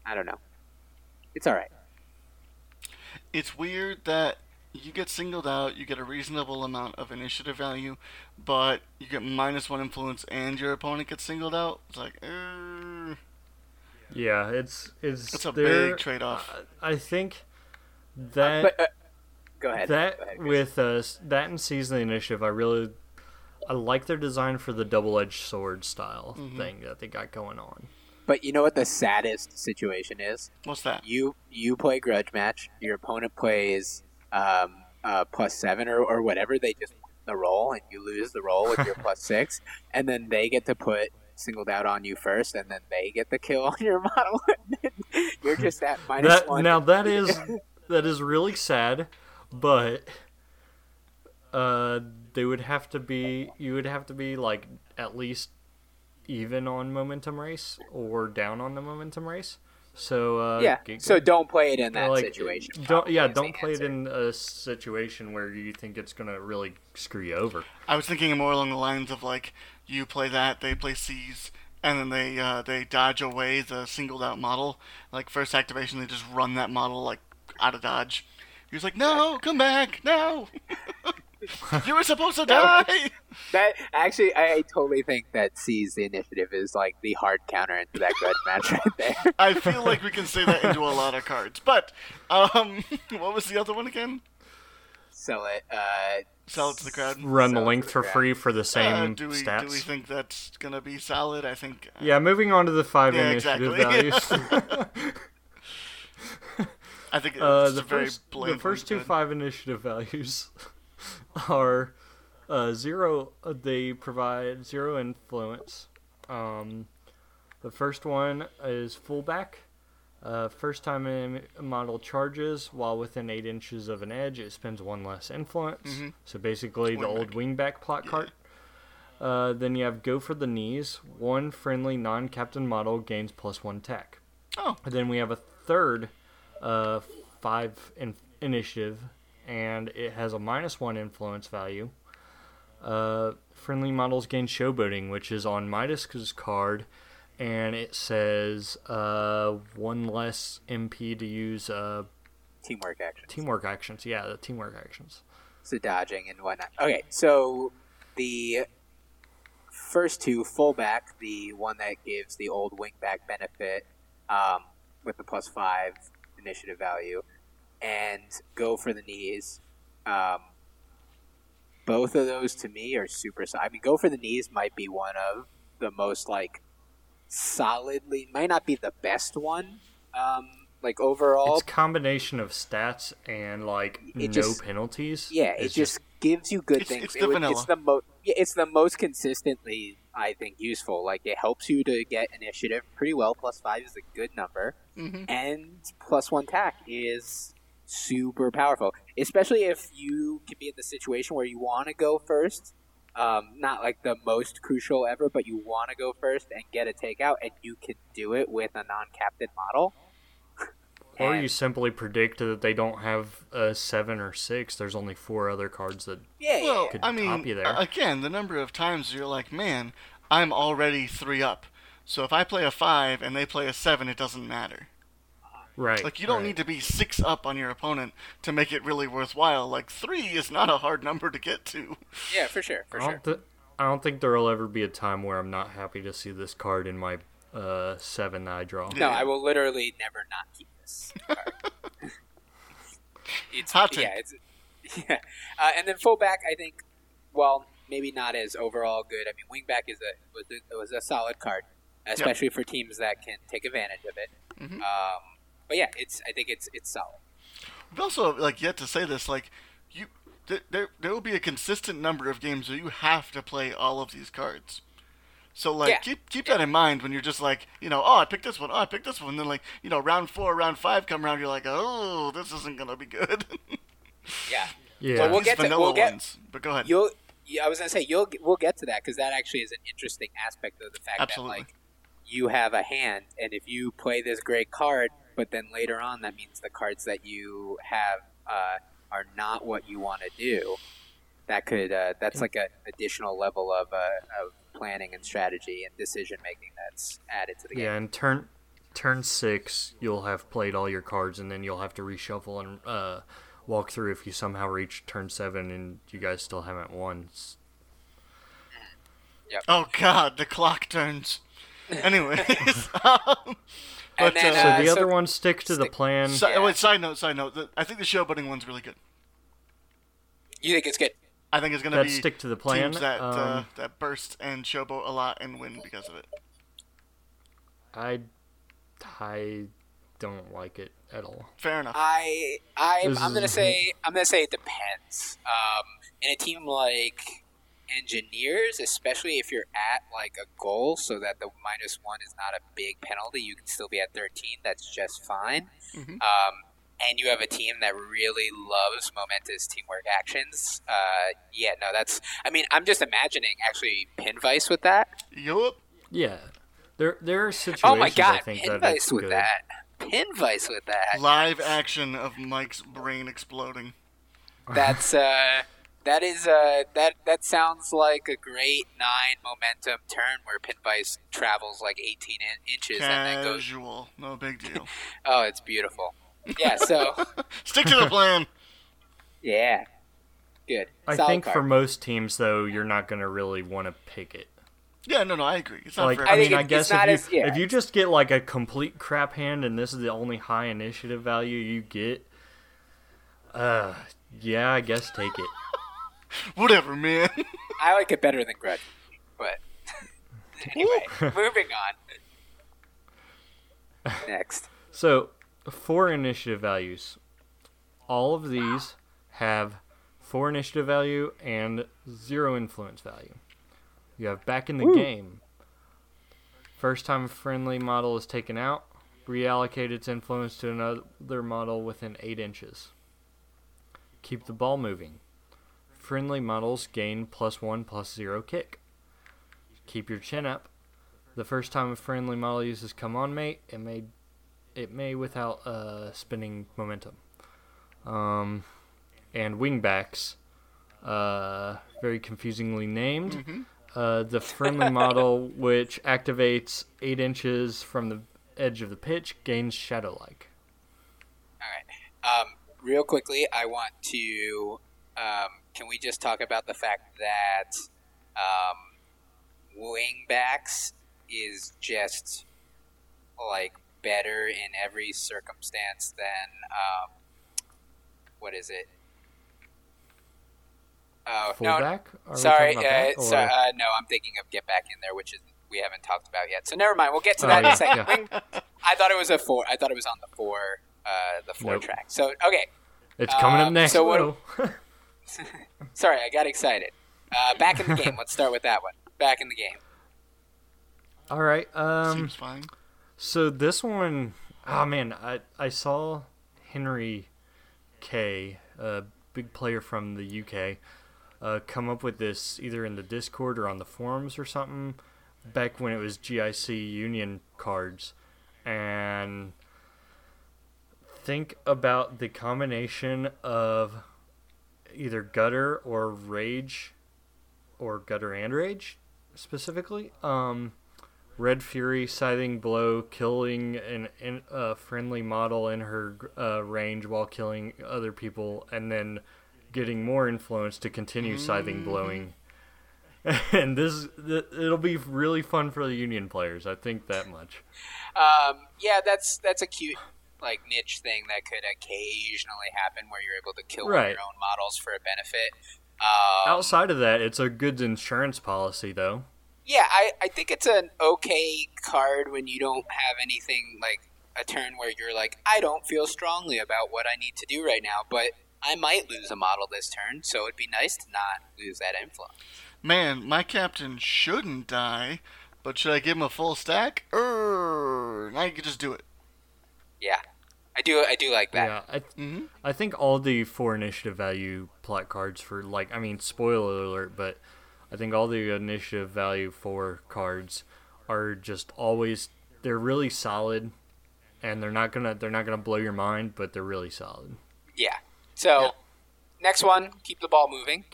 I don't know. It's all right. It's weird that you get singled out, you get a reasonable amount of initiative value, but you get minus one influence and your opponent gets singled out. It's like, uh, yeah, it's it's It's a there- big trade-off. I I think that but uh, go ahead that Go ahead, with uh, that and season initiative, I really I like their design for the double edged sword style Mm-hmm. thing that they got going on. but you know what the saddest situation is what's that? you you play grudge match your opponent plays um, uh, plus seven or, or whatever they just win the roll and you lose the roll with your *laughs* plus six and then they get to put singled out on you first and then they get the kill *laughs* on your model you're just at minus That one now that is *laughs* that is really sad, but uh, they would have to be you would have to be like at least even on momentum race or down on the momentum race. So uh, yeah g- so don't play it in that like, situation Don't yeah, probably is the don't play it in a situation where you think it's gonna really screw you over. I was thinking more along the lines of like you play that, they play C's, and then they uh, they dodge away the singled out model. Like first activation, they just run that model like out of dodge. He was like, "No, come back, no! *laughs* you were supposed to *laughs* die." that actually I, I totally think that seize the initiative is like the hard counter into that grudge *laughs* match right there I feel like we can say that into a lot of cards. But um, what was the other one again? Sell it uh Sell it to the crowd. Run the So, length for yeah. free for the Uh, same do we stats. do we think that's gonna be solid? I think. uh, yeah, moving on to the five Yeah, initiative exactly. *laughs* values. I think it's Uh, the a very first, the first two one. five initiative values *laughs* are uh, zero. Uh, they provide zero influence. Um, the first one is fullback. Uh, first time a model charges while within eight inches of an edge, it spends one less influence. Mm-hmm. So basically, the old wingback plot cart. Uh, then you have go for the knees. One friendly non-captain model gains plus one tech. Oh, And then we have a third uh, five in- initiative, and it has a minus one influence value. Uh, friendly models gain showboating, which is on Midas's card, and it says uh, one less MP to use uh, teamwork actions. teamwork actions. Yeah, the teamwork actions. so dodging and whatnot. Okay, so the first two, fullback, the one that gives the old wingback benefit um, with the plus five initiative value, and go for the knees. Um, both of those to me are super. I mean, go for the knees might be one of the most like solidly. Might not be the best one. Um, like overall, It's combination of stats and like It no just- penalties. Yeah, it just gives you good It's- things. it's It the would- vanilla. It's the most. It's the most consistently, I think, useful. Like it helps you to get initiative pretty well. Plus five is a good number, Mhm. and plus one tack is super powerful. Especially if you can be in the situation where you want to go first. Um, not like the most crucial ever, but you want to go first and get a takeout, and you can do it with a non-captain model. *laughs* Or And- you simply predict that they don't have a seven or six. There's only four other cards that. yeah, yeah, Well, yeah. Could I mean, top you there. again, the number of times you're like, man, I'm already three up. So if I play a five and they play a seven, it doesn't matter. Right. Like you don't right. need to be six up on your opponent to make it really worthwhile. Like three is not a hard number to get to. yeah, for sure, for I sure. th- I don't think there'll ever be a time where I'm not happy to see this card in my uh, seven that I draw. No, I will literally never not keep this. card. *laughs* it's Hot take. yeah, it's *laughs* yeah, uh, and then fullback. I think, well, maybe not as overall good. I mean, wingback is a was a, was a solid card. especially for teams that can take advantage of it. Mhm. Um, but yeah, it's I think it's it's solid. We've also like yet to say this. Like you, th- there there will be a consistent number of games where you have to play all of these cards. So like Yeah. keep keep that in mind when you're just like you know oh I picked this one oh I picked this one and then like you know round four round five come around you're like oh this isn't gonna be good. *laughs* Yeah, Yeah. Well, we'll get to- vanilla we'll get- ones. But go ahead. you'll. Yeah, I was gonna say you'll we'll get to that because that actually is an interesting aspect of the fact Absolutely. that like you have a hand, and if you play this great card, but then later on that means the cards that you have uh, are not what you want to do. That could uh, that's like an additional level of uh, of planning and strategy and decision making that's added to the game. Yeah, and turn turn six, you'll have played all your cards, and then you'll have to reshuffle and uh, walk through if you somehow reach turn seven and you guys still haven't won. S- Oh God, the clock turns. Anyways, *laughs* *laughs* um, but then, So uh, Uh, the so- other ones stick to the plan. si- yeah. wait, side note, side note. The, I think the showboating one's really good. You think it's good? I think it's gonna That be stick to the plan. teams that uh, um, that burst and showboat a lot and win because of it. I I don't like it at all. Fair enough. I I This I'm gonna say I'm gonna say it depends. Um, in a team like engineers, especially if you're at like a goal, so that the minus one is not a big penalty, you can still be at 13. That's just fine. Mhm. Um, and you have a team that really loves momentous teamwork actions. Uh, yeah, no, that's. I mean, I'm just imagining actually pin vice with that. Yup. Yeah, there there are situations Oh my I god, think pin that vice with good. that. Pin vice with that. Live action of Mike's brain exploding. That's uh, that is uh, that that sounds like a great nine momentum turn where pin vice travels like 18 in- inches and then goes. No big deal. *laughs* Oh, it's beautiful. Yeah. So *laughs* Stick to the plan. yeah, good. I Solid think card. for most teams though, you're not gonna really want to pick it. Yeah, no, no, I agree. It's not Like for I, I think mean, I guess if you as- yeah. if you just get like a complete crap hand and this is the only high initiative value you get, uh, yeah, I guess take it. *laughs* *laughs* Whatever, man. I like it better than grudge, but *laughs* *laughs* anyway, moving on. Next. So, four initiative values. All of these have four initiative value and zero influence value. You have back in the game. First time a friendly model is taken out, reallocate its influence to another model within 8 inches. Keep the ball moving. Friendly models gain plus 1 plus 0 kick. Keep your chin up. The first time a friendly model uses come on mate, it may it may without uh, spinning momentum. Um, and wingbacks, uh, very confusingly named. Uh, the friendly model, *laughs* which activates eight inches from the edge of the pitch, gains shadow like. All right. Um, real quickly, I want to. Um, can we just talk about the fact that um, wingbacks is just like better in every circumstance than um, what is it? Oh no, Fullback? We sorry, that, uh, so, uh, no, I'm thinking of get back in there, which is we haven't talked about yet. So never mind. We'll get to that Oh, in yeah, a second. yeah. I thought it was a four. I thought it was on the four, uh, the four Nope. track. So okay, it's coming up um, next. so what- *laughs* *laughs* Will. *laughs* sorry, I got excited. Uh, back in the game. Let's start with that one. Back in the game. All right. Um, Seems fine. So this one, oh man, I I saw Henry K, a big player from the UK, uh, come up with this either in the Discord or on the forums or something back when it was GIC Union cards, and think about the combination of either gutter or rage, or gutter and rage specifically. Um, Red Fury, Scything Blow, killing an, an a friendly model in her uh, range while killing other people, and then getting more influence to continue Scything Blowing. *laughs* and this, th- it'll be really fun for the Union players. I think that much. Um, yeah, that's that's a cute like niche thing that could occasionally happen where you're able to kill Right. your own models for a benefit. Um, Outside of that, it's a good insurance policy, though. Yeah, I, I think it's an okay card when you don't have anything like a turn where you're like, I don't feel strongly about what I need to do right now, but I might lose a model this turn, so it'd be nice to not lose that influence. Man, my captain shouldn't die, but should I give him a full stack? Err, now you can just do it. Yeah, I do. I do like that. Yeah, I, hmm I think all the four initiative value plot cards for like I mean spoiler alert, but I think all the initiative value for cards are just always they're really solid, and they're not gonna they're not gonna blow your mind, but they're really solid. Yeah. So Yeah. next one, keep the ball moving.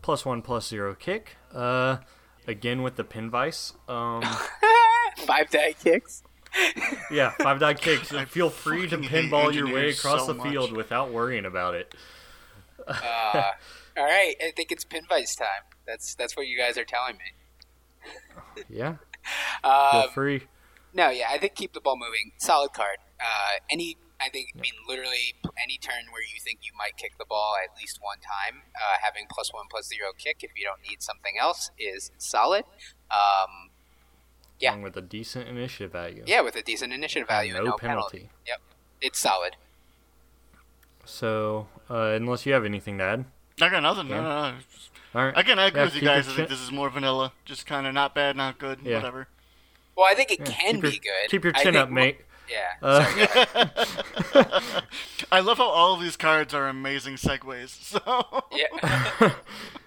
Plus one plus zero kick. Uh, again with the pin vice. Um, *laughs* Five die kicks. Yeah, *laughs* five die kicks. I Feel free to pinball your way across so the field much. without worrying about it. *laughs* Uh, all right, I think it's pin vice time. That's that's what you guys are telling me. *laughs* Yeah, Um, feel free. No, yeah, I think keep the ball moving. Solid card. Uh, any, I think, I mean, literally any turn where you think you might kick the ball at least one time, uh, having plus one plus zero kick if you don't need something else is solid. Um, yeah. Along with a decent initiative value. yeah, with a decent initiative value no, and no penalty. Yep, it's solid. So, uh, unless you have anything to add. I got nothing. Yeah. No, no, no. All right. Again, I agree Yeah, with you guys. I think chin- this is more vanilla. Just kind of not bad, not good, Yeah. whatever. Well, I think it Yeah, can keep be your, good. Keep your chin think up, mo- mate. Yeah. Uh, *laughs* *laughs* I love how all of these cards are amazing segues. So yeah. *laughs*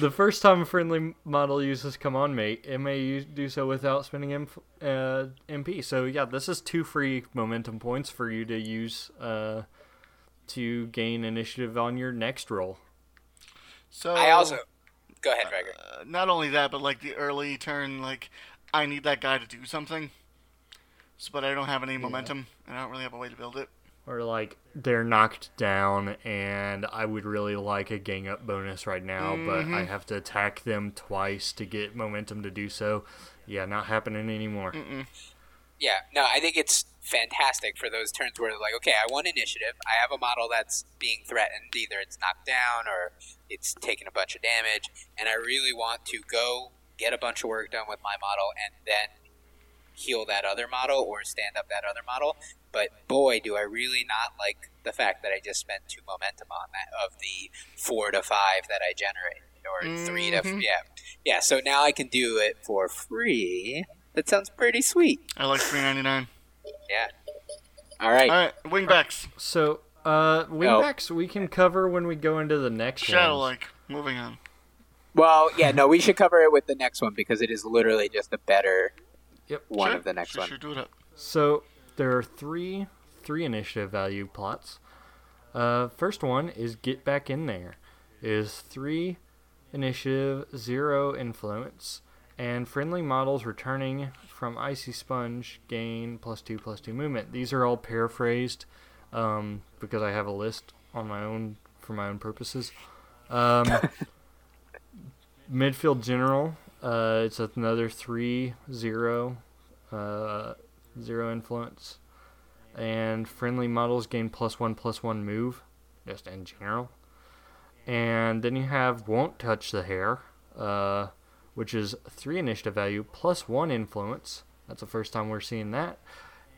the first time a friendly model uses Come On Mate, it may use, do so without spending M- uh, MP. So, yeah, this is two free momentum points for you to use uh, to gain initiative on your next roll. So I also go ahead, Rager. uh, not only that, but like the early turn, like I need that guy to do something, so, but I don't have any momentum, and I don't really have a way to build it. Or, like, they're knocked down, and I would really like a gang up bonus right now, but Mm-hmm. I have to attack them twice to get momentum to do so. Yeah, not happening anymore. Yeah, no, I think it's fantastic for those turns where like, okay, I want initiative. I have a model that's being threatened. Either it's knocked down or it's taking a bunch of damage, and I really want to go get a bunch of work done with my model and then heal that other model or stand up that other model. But boy, do I really not like the fact that I just spent two momentum on that of the four to five that I generated, or three to Mhm. yeah, yeah. So now I can do it for free. That sounds pretty sweet. I like three ninety nine. Yeah. All right. All right, wingbacks, So, uh, wingbacks we can cover when we go into the next shadow like. Moving on. Well, yeah, no, we should cover it with the next one because it is literally just a better Yep. one Sure, of the next sure, one. Sure, do it up. So there are three three initiative value plots. Uh, first one is get back in there. Is three initiative, zero influence, and friendly models returning from icy sponge gain plus two plus two movement. These are all paraphrased um, because I have a list on my own for my own purposes. Um, *laughs* midfield general. Uh, it's another three zero uh, zero influence, and friendly models gain plus one plus one move, just in general. And then you have won't touch the hair, uh, which is three initiative value plus one influence. That's the first time we're seeing that.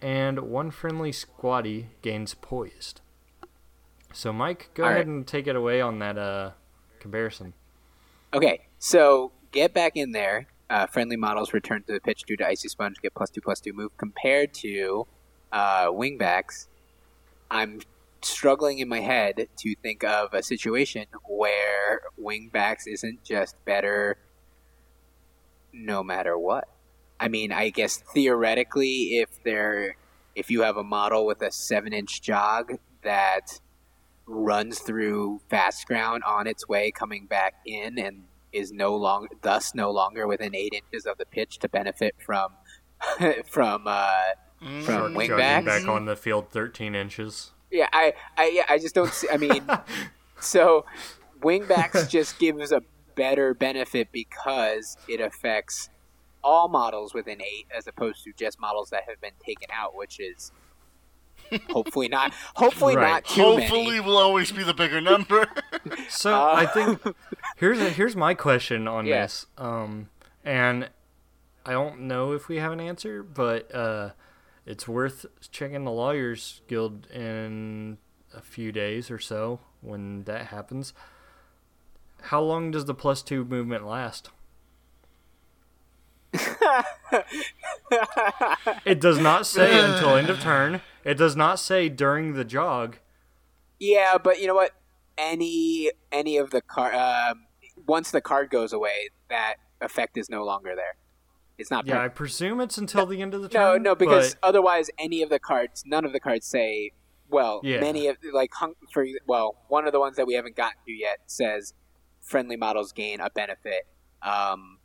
And one friendly squatty gains poised. So Mike, go All ahead right. and take it away on that uh, comparison. Okay, so get back in there. Uh, friendly models return to the pitch due to icy sponge, get plus two plus two move. Compared to uh, wingbacks, I'm struggling in my head to think of a situation where wingbacks isn't just better no matter what. I mean, I guess theoretically, if they're if you have a model with a seven inch jog that runs through fast ground on its way coming back in and is no longer thus no longer within eight inches of the pitch to benefit from *laughs* from uh Mm, From wingbacks? back on the field 13 inches. yeah i i yeah, i just don't see i mean *laughs* so wingbacks just gives a better benefit because it affects all models within eight as opposed to just models that have been taken out which is hopefully not hopefully Right. not too Hopefully, many will always be the bigger number. *laughs* So Uh, I think here's here's my question on Yeah. this. Um, And I don't know if we have an answer, but uh, it's worth checking the Lawyers Guild in a few days or so when that happens. How long does the plus two movement last? *laughs* it does not say until end of turn. It does not say during the jog. Yeah, but you know what? Any any of the card um, once the card goes away, that effect is no longer there. It's not. Yeah, I presume it's until the end of the turn. no, no, because but- otherwise, any of the cards, none of the cards say. Well, Yeah. many of like for well, one of the ones that we haven't gotten to yet says friendly models gain a benefit, um,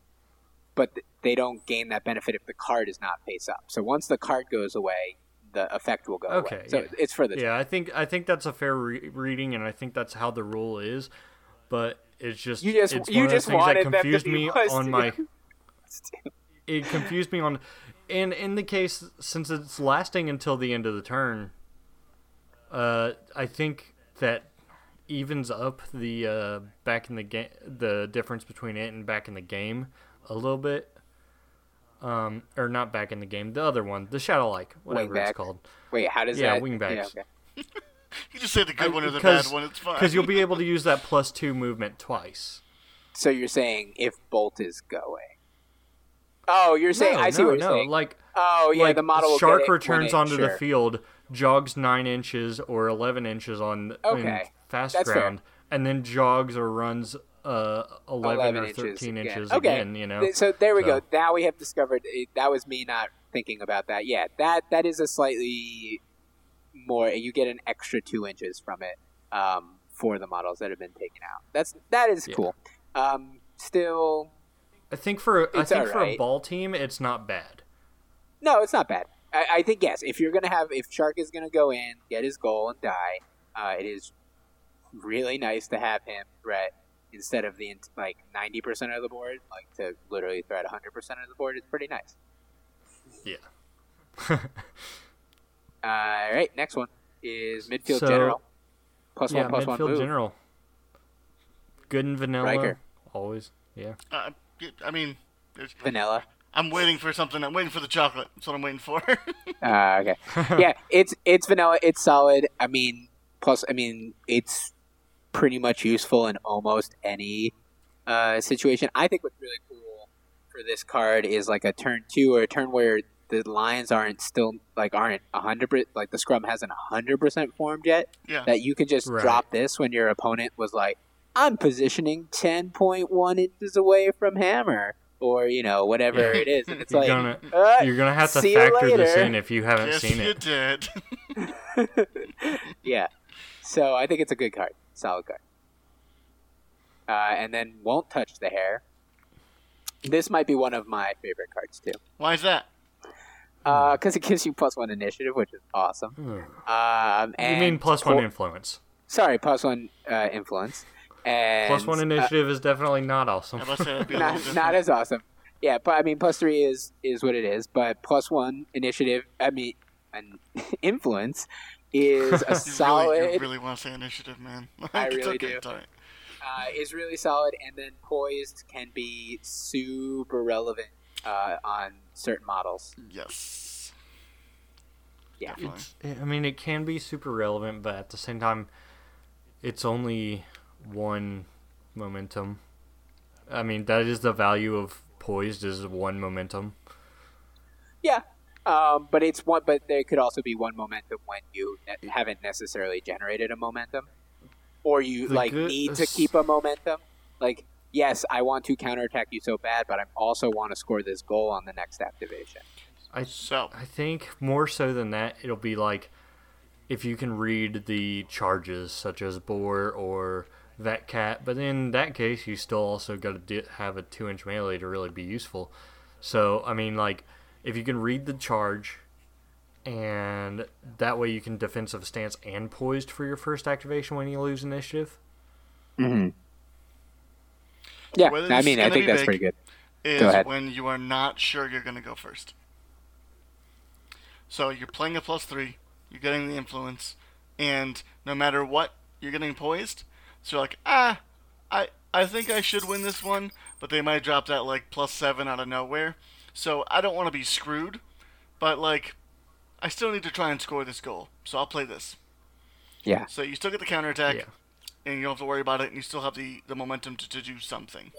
but they don't gain that benefit if the card is not face up. So once the card goes away, the effect will go Okay, away. So yeah. it's for the yeah, I think I think that's a fair re- reading, and I think that's how the rule is. But it's just You just- you just wanted that confused me on my. *laughs* It confused me on, and in the case since it's lasting until the end of the turn, uh, I think that evens up the uh, back in the game the difference between it and back in the game a little bit. Um, or not back in the game, the other one, the Shadow Like, whatever it's called. Wait, how does Yeah, that? wingbacks. Yeah, okay. You just say the good I- one or the bad one. It's fine. Because you'll be able to use that plus two movement twice. So you're saying if Bolt is going? Oh, you're saying no, I see no, what you're no. saying. Like, oh yeah, like the model will shark get it returns it- onto the field, jogs nine inches or eleven inches on in Okay, fast that's fair. ground, and then jogs or runs uh, 11, 11 or inches thirteen again. inches okay. again. You know. So there we go. Now we have discovered that was me not thinking about that. Yeah, that that is a slightly more. You get an extra two inches from it um, for the models that have been taken out. That's that is Yeah. cool. Um, still, I think for I think for a ball team, it's not bad. no, it's not bad. I, I think yes. If you're gonna have, if Shark is gonna go in, get his goal and die, uh, it is really nice to have him threat instead of the like ninety percent of the board, like to literally threat hundred percent of the board. It's pretty nice. Yeah. *laughs* All right, next one is midfield So- general. Plus yeah, one, plus midfield one move. general. Good and vanilla. Riker. Always. Yeah. Uh, I mean, there's, Vanilla. I'm waiting for something. I'm waiting for the chocolate. That's what I'm waiting for. Uh, *laughs* okay. yeah, it's it's vanilla. It's solid. I mean, plus, I mean, it's pretty much useful in almost any uh, situation. I think what's really cool for this card is like a turn two or a turn where the lines aren't still like aren't a hundred percent like the scrum hasn't a hundred percent formed yet. yeah. That you can just Right. drop this when your opponent was like, "I'm positioning ten point one inches away from hammer." Or you know whatever it is, and it's You're like gonna uh, you're gonna have to factor this in if you haven't yes, seen you it. did. *laughs* yeah. So I think it's a good card. Solid card. Uh, and then won't touch the hair. This might be one of my favorite cards too. Why is that? Because it gives you plus one initiative, which is awesome. Hmm. Um, You mean plus po- one influence? Sorry, plus one uh, influence. And, Plus one uh, initiative is definitely not awesome. I must say that'd be *laughs* a little not, not as awesome. Yeah, but I mean, plus three is is what it is. But plus one initiative, I mean, *laughs* an influence is a *laughs* solid. really, you really want to say initiative, man. *laughs* I It's really okay, do. it's all right. uh, is really solid, and then poised can be super relevant uh, on certain models. Yes. Yeah. It's, I mean, it can be super relevant, but at the same time, it's only one momentum. I mean, that is the value of poised is one momentum. Yeah. Um, but it's one. But there could also be one momentum when you ne- haven't necessarily generated a momentum, or you The like good- need to keep a momentum. Like, yes, I want to counterattack you so bad, but I also want to score this goal on the next activation. I So, I think more so than that, it'll be like if you can read the charges such as Boar or Vet Cat, but in that case, you still also got to di- have a two inch melee to really be useful. So, I mean, like, if you can read the charge, and that way you can defensive stance and poised for your first activation when you lose initiative. Mm-hmm. Yeah, Whether I mean, I think that's pretty good. is Go ahead. when you are not sure you're going to go first. So you're playing a plus three, you're getting the influence, and no matter what, you're getting poised. So you're like, ah, I I think I should win this one, but they might drop that like plus seven out of nowhere. So I don't want to be screwed, but like I still need to try and score this goal. So I'll play this. Yeah. So you still get the counterattack, Yeah. and you don't have to worry about it, and you still have the, the momentum to, to do something.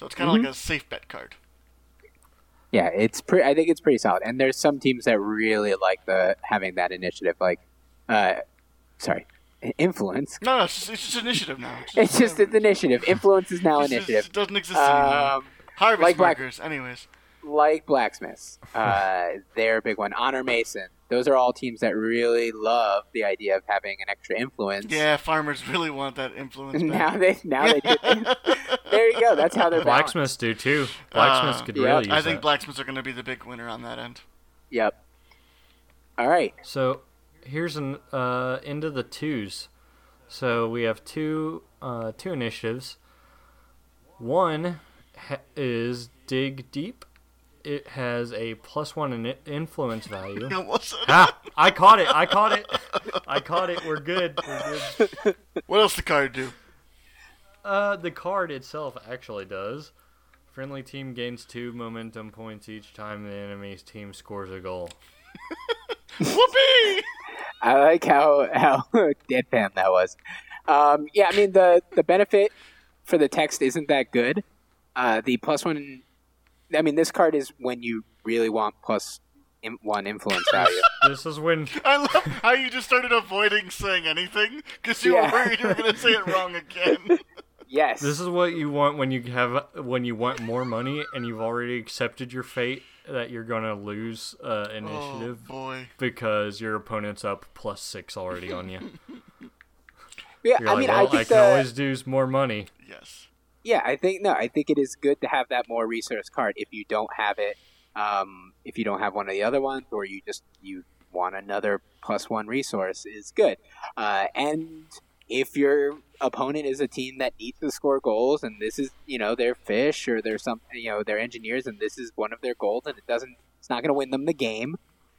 So it's kind of like a safe bet card. Yeah, it's pretty. I think it's pretty solid. And there's some teams that really like the having that initiative. Like, uh, sorry, influence. No, no, it's just, it's just initiative now. It's just an initiative. Influence is now It's just- initiative. it doesn't exist anymore. Harvest like Black- anyways. like blacksmiths, *laughs* uh, they're a big one. Honor Mason. Those are all teams that really love the idea of having an extra influence. Yeah, farmers *laughs* really want that influence. Now back. they now they do. *laughs* there you go. That's how they're balanced. Blacksmiths do too. Blacksmiths Uh, could yeah, really use I think that. blacksmiths are going to be the big winner on that end. Yep. All right. So here's an uh, into the twos. So we have two uh, two initiatives. One ha- is dig deep. It has a plus one in influence value. *laughs* What's ah, I caught it. I caught it. I caught it. We're good. We're good. *laughs* What else the card do? Uh, the card itself actually does. Friendly team gains two momentum points each time the enemy's team scores a goal. *laughs* Whoopee! I like how how deadpan that was. Um, yeah, I mean the the benefit for the text isn't that good. Uh, the plus one, I mean, this card is when you really want plus in, one influence value. *laughs* This is when *laughs* I love how you just started avoiding saying anything because you Yeah. were worried you were going to say it wrong again. *laughs* yes. This is what you want when you have when you want more money and you've already accepted your fate that you're gonna lose uh, oh initiative boy. because your opponent's up plus six already on you. yeah, You're I like, mean, well, I I, can the, always do more money. Yes. Yeah, I think no, I think it is good to have that more resource card if you don't have it. Um, if you don't have one of the other ones, or you just you want another plus one resource, is good. Uh, and if your opponent is a team that needs to score goals, and this is you know their fish or their some you know their engineers, and this is one of their goals, and it doesn't, it's not going to win them the game.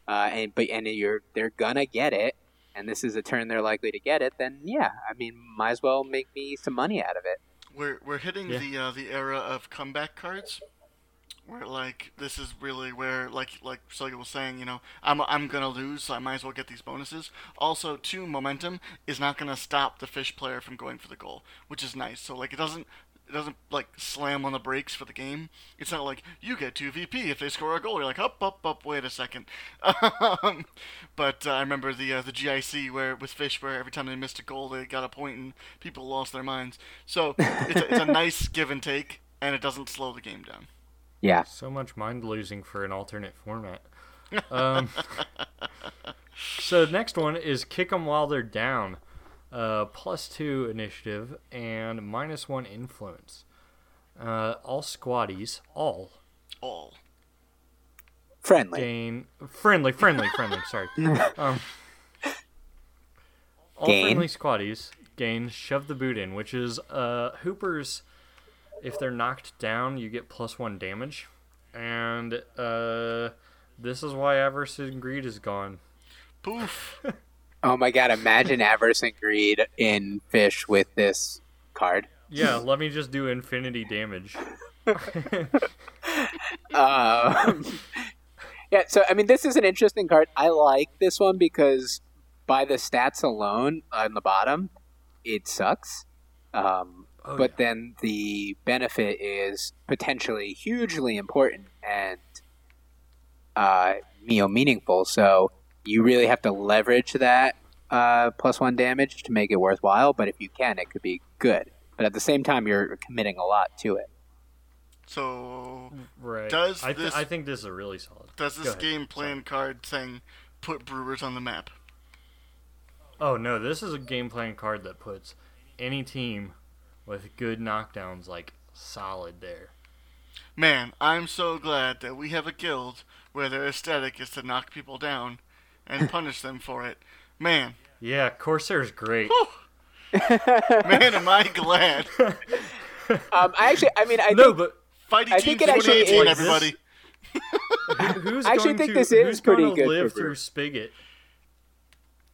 Uh, and but and you're they're gonna get it, and this is a turn they're likely to get it. Then yeah, I mean, might as well make me some money out of it. We're we're hitting Yeah. the uh, the era of comeback cards, where like this is really where like like Celia was saying, you know, I'm I'm gonna lose, so I might as well get these bonuses. Also, two momentum is not gonna stop the fish player from going for the goal, which is nice. So like it doesn't it doesn't like slam on the brakes for the game. It's not like you get two VP if they score a goal. You're like up up up. Wait a second. um, but uh, I remember the uh, the GIC where with fish where every time they missed a goal they got a point and people lost their minds. So it's a, it's a nice *laughs* give and take, and it doesn't slow the game down. Yeah, So much mind losing for an alternate format. *laughs* Um, *laughs* so next one is kick them while they're down. Uh, plus two initiative and minus one influence. Uh, all squaddies, all All. friendly. gain friendly, friendly, friendly. *laughs* Sorry. Um, all Gain. friendly squaddies gain shove the boot in, which is uh, Hoopers. If they're knocked down, you get plus one damage, and uh, this is why avarice and greed is gone. Poof. *laughs* Oh my god, imagine *laughs* Avarice and Greed in Fish with this card. Yeah, let me just do infinity damage. Uh, *laughs* yeah, so I mean, this is an interesting card. I like this one because by the stats alone on the bottom, it sucks. Um, Oh, but yeah. then the benefit is potentially hugely important and uh, you know meaningful. So you really have to leverage that uh, plus one damage to make it worthwhile. But if you can, it could be good. But at the same time, you're committing a lot to it. So right. Does I, th- this- I think this is a really solid. does this game plan card saying put Brewers on the map? Oh no, this is a game plan card that puts any team with good knockdowns like solid there. Man, I'm so glad that we have a guild where their aesthetic is to knock people down and punish them for it. Man, Yeah, Corsair's great. *laughs* man, am I glad. *laughs* Um, I actually, I mean, I no, think but Fighting I Team think it actually 2018, is- everybody. who's *laughs* I actually going think to, this is who's pretty gonna good live for through Spigot?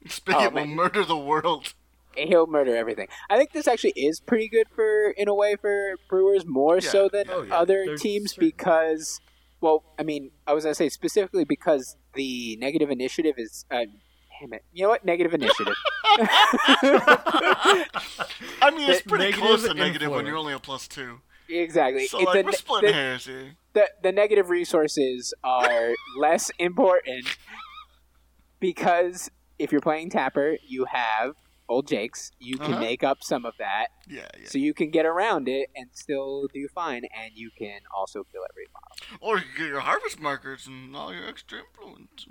Spigot Oh, will man. murder the world. he'll murder everything. I think this actually is pretty good for in a way for Brewers more Yeah. so than Oh, yeah. other There's teams certain- because well, I mean, I was gonna say specifically because the negative initiative is uh, damn it. You know what? Negative initiative. *laughs* I mean, it's pretty negative close to negative when you're only a plus two. exactly. So It's like a we're splitting the- hairs here. the the negative resources are less important *laughs* because if you're playing Tapper, you have old Jakes. You can Uh-huh. make up some of that, Yeah, yeah. so you can get around it and still do fine, and you can also kill every model. Or you get your harvest markers and all your extra influence.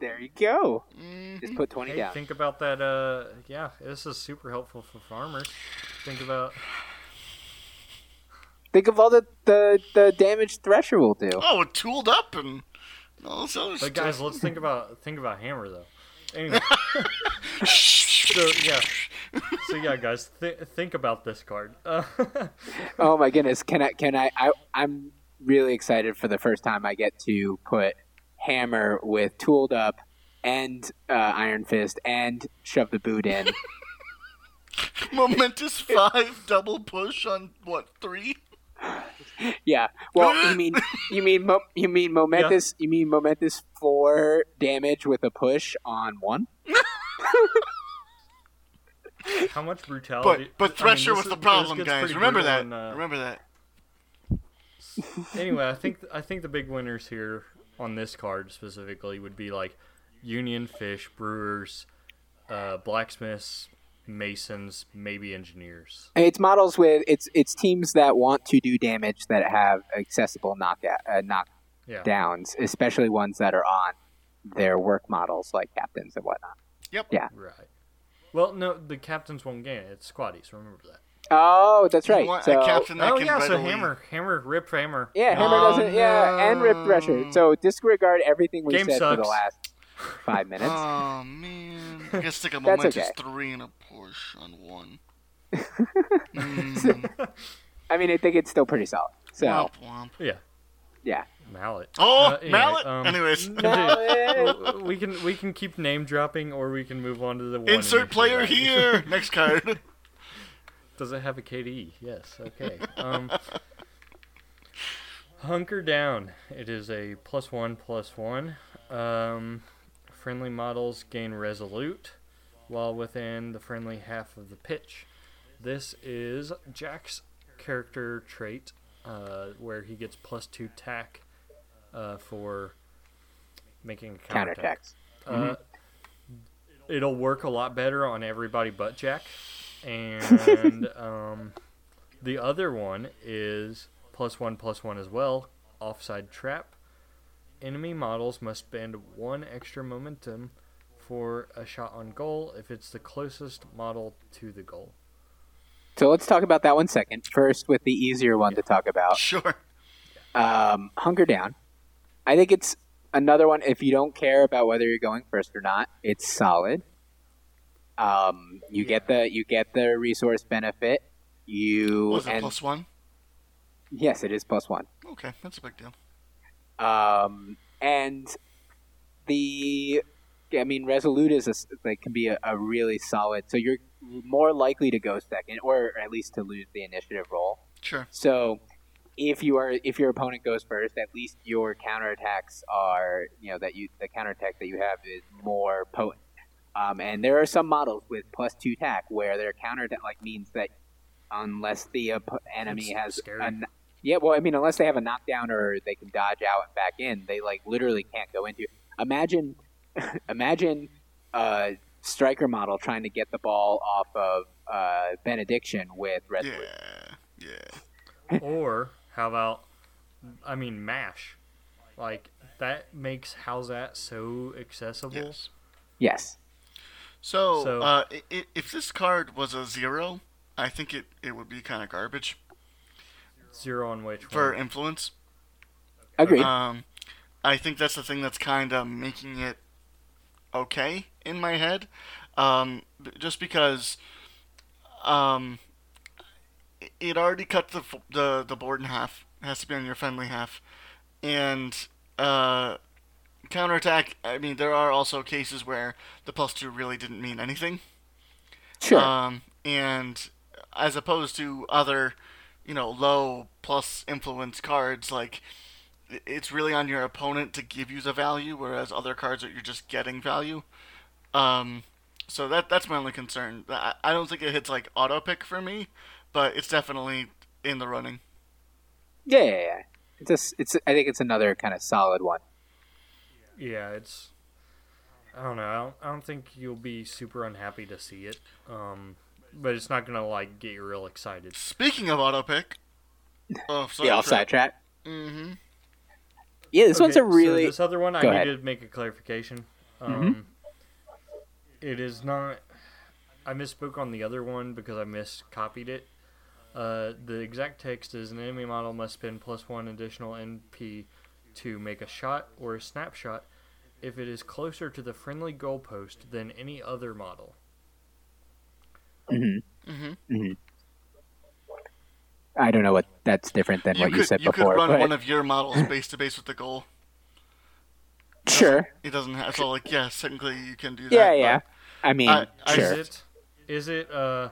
There you go. Mhm. Just put twenty Hey, down. think about that. Uh, yeah, this is super helpful for farmers. Think about Think of all the the, the damage Thresher will do. Oh, it tooled up and all this other But stuff. guys, let's think about think about hammer though. Anyway, *laughs* so yeah, so yeah, guys, th- think about this card. Uh, *laughs* Oh my goodness! Can I? Can I, I? I'm really excited for the first time I get to put hammer with tooled up and uh, iron fist and shove the boot in. *laughs* Momentous five double push on what three? Yeah. Well, you mean *laughs* you mean mo- you mean momentous you mean momentous four damage with a push on one? *laughs* how much brutality? But but I mean, Thresher was is- the problem, guys. Remember that. in, uh, Remember that. anyway, I think I think the big winners here on this card specifically would be like Union Fish, Brewers, uh, Blacksmiths, Masons, maybe Engineers. It's models with it's it's teams that want to do damage that have accessible knockout uh, Yeah. knockdowns, especially ones that are on their work models like captains and whatnot. Yep. Yeah. Right. Well, no, the captains won't gain it. It's squaddies. Remember that. Oh, that's right. want So, a captain that oh can yeah, so hammer, hammer, rip hammer. yeah, Hammer Oh, doesn't. Yeah, and Rip Thresher. no. So disregard everything we Game said for the last five minutes. *laughs* Oh man, I guess stick a That's momentous okay. three and a push on one. *laughs* Mm, I mean, I think it's still pretty solid. So womp womp. Yeah, yeah. mallet. Oh, Uh, anyway, mallet. um, Anyways, *laughs* Mallet. we can we can keep name dropping, or we can move on to the one insert player value. here. *laughs* Next card. Does it have a KDE? Yes. Okay. Um, hunker down. It is a plus one plus one. Um, friendly models gain resolute while within the friendly half of the pitch. This is Jack's character trait, uh, where he gets plus two tack uh, for making a counterattack. Counterattacks. Uh, it'll work a lot better on everybody but Jack. And *laughs* um, the other one is plus one plus one as well. Offside trap. Enemy models must spend one extra momentum for a shot on goal if it's the closest model to the goal. So let's talk about that one second. First, with the easier one to talk about, *laughs* Sure. um, Hunker Down. I think it's another one. If you don't care about whether you're going first or not, it's solid. Um, you get the you get the resource benefit. You Was it plus one? yes, it is plus one. Okay, that's a big deal. Um, and the, I mean, Resolute is a, like can be a, a really solid. So you're more likely to go second, or at least to lose the initiative roll. Sure. So if you are if your opponent goes first, at least your counterattacks are you know that you the counterattack that you have is more potent. Um, and there are some models with plus two tack where their counterattack like means that unless the op- enemy has scary. a yeah, well, I mean, unless they have a knockdown or they can dodge out and back in, they like literally can't go into. Imagine, *laughs* imagine a striker model trying to get the ball off of uh, benediction with Resolute. Yeah. Yeah. *laughs* or how about, I mean, mash. Like that makes how's that so accessible? Yes. Yes. So, So- uh, i- i- if this card was a zero, I think it, it would be kind of garbage Zero on which for one? influence. Agreed. Um, I think that's the thing that's kind of making it okay in my head. Um, just because um, it already cut the, the the board in half. It has to be on your friendly half, and uh, counterattack. I mean, there are also cases where the plus two really didn't mean anything. Sure. Um, and as opposed to other, you know, low plus influence cards, like it's really on your opponent to give you the value, whereas other cards are you're just getting value. Um, so that that's my only concern. I, I don't think it hits like auto pick for me, but it's definitely in the running. yeah, yeah, yeah. It's just, it's. I think it's another kind of solid one. Yeah, it's. I don't know. I don't, I don't think you'll be super unhappy to see it. Um, but it's not gonna like get you real excited. Speaking of auto pick, oh, yeah, offside trap. Mm-hmm. Yeah, this one's a really. So this other one, I Go need ahead. Mm-hmm. to make a clarification. Um, It is not. I misspoke on the other one because I miscopied it. Uh, the exact text is an enemy model must spend plus one additional MP to make a shot or a snapshot if it is closer to the friendly goalpost than any other model. I don't know what that's different than You what could you said you before. You could run but one of your models base to base with the goal. *laughs* sure. It doesn't have so like yeah, technically you can do that. Yeah, yeah. I mean, I- I sure. Is it? Is it? Uh,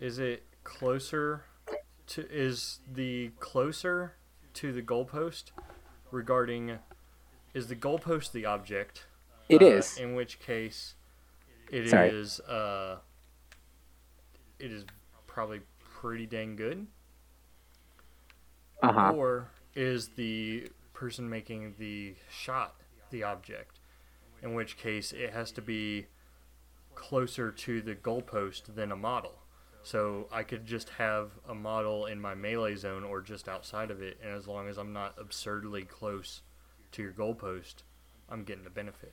is it closer to? Is the closer to the goalpost regarding? Is the goalpost the object? It uh, is. In which case, it Sorry. is. Uh, it is probably pretty dang good. Uh huh. Or is the person making the shot the object? In which case, it has to be closer to the goalpost than a model. So I could just have a model in my melee zone or just outside of it, and as long as I'm not absurdly close to your goalpost, I'm getting a benefit.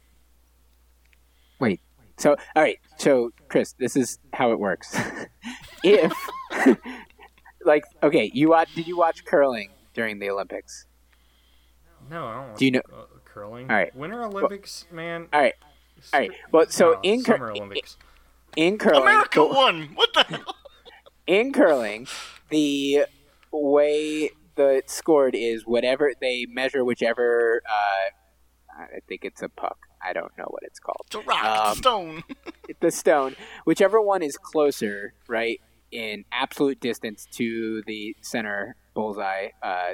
Wait. So, all right. So, Chris, this is how it works. *laughs* if, *laughs* like, okay, you watch? Did you watch curling during the Olympics? No, I don't. Do you know- uh, curling? All right. Winter Olympics, man. All right. All right. Well, so No, in cur- Summer Olympics. in curling, America the- won. What the hell? in curling, the way the scored is whatever they measure, whichever. Uh, I think it's a puck. I don't know what it's called. It's a rock. Um, it's stone. *laughs* the stone, whichever one is closer, right, in absolute distance to the center bullseye uh,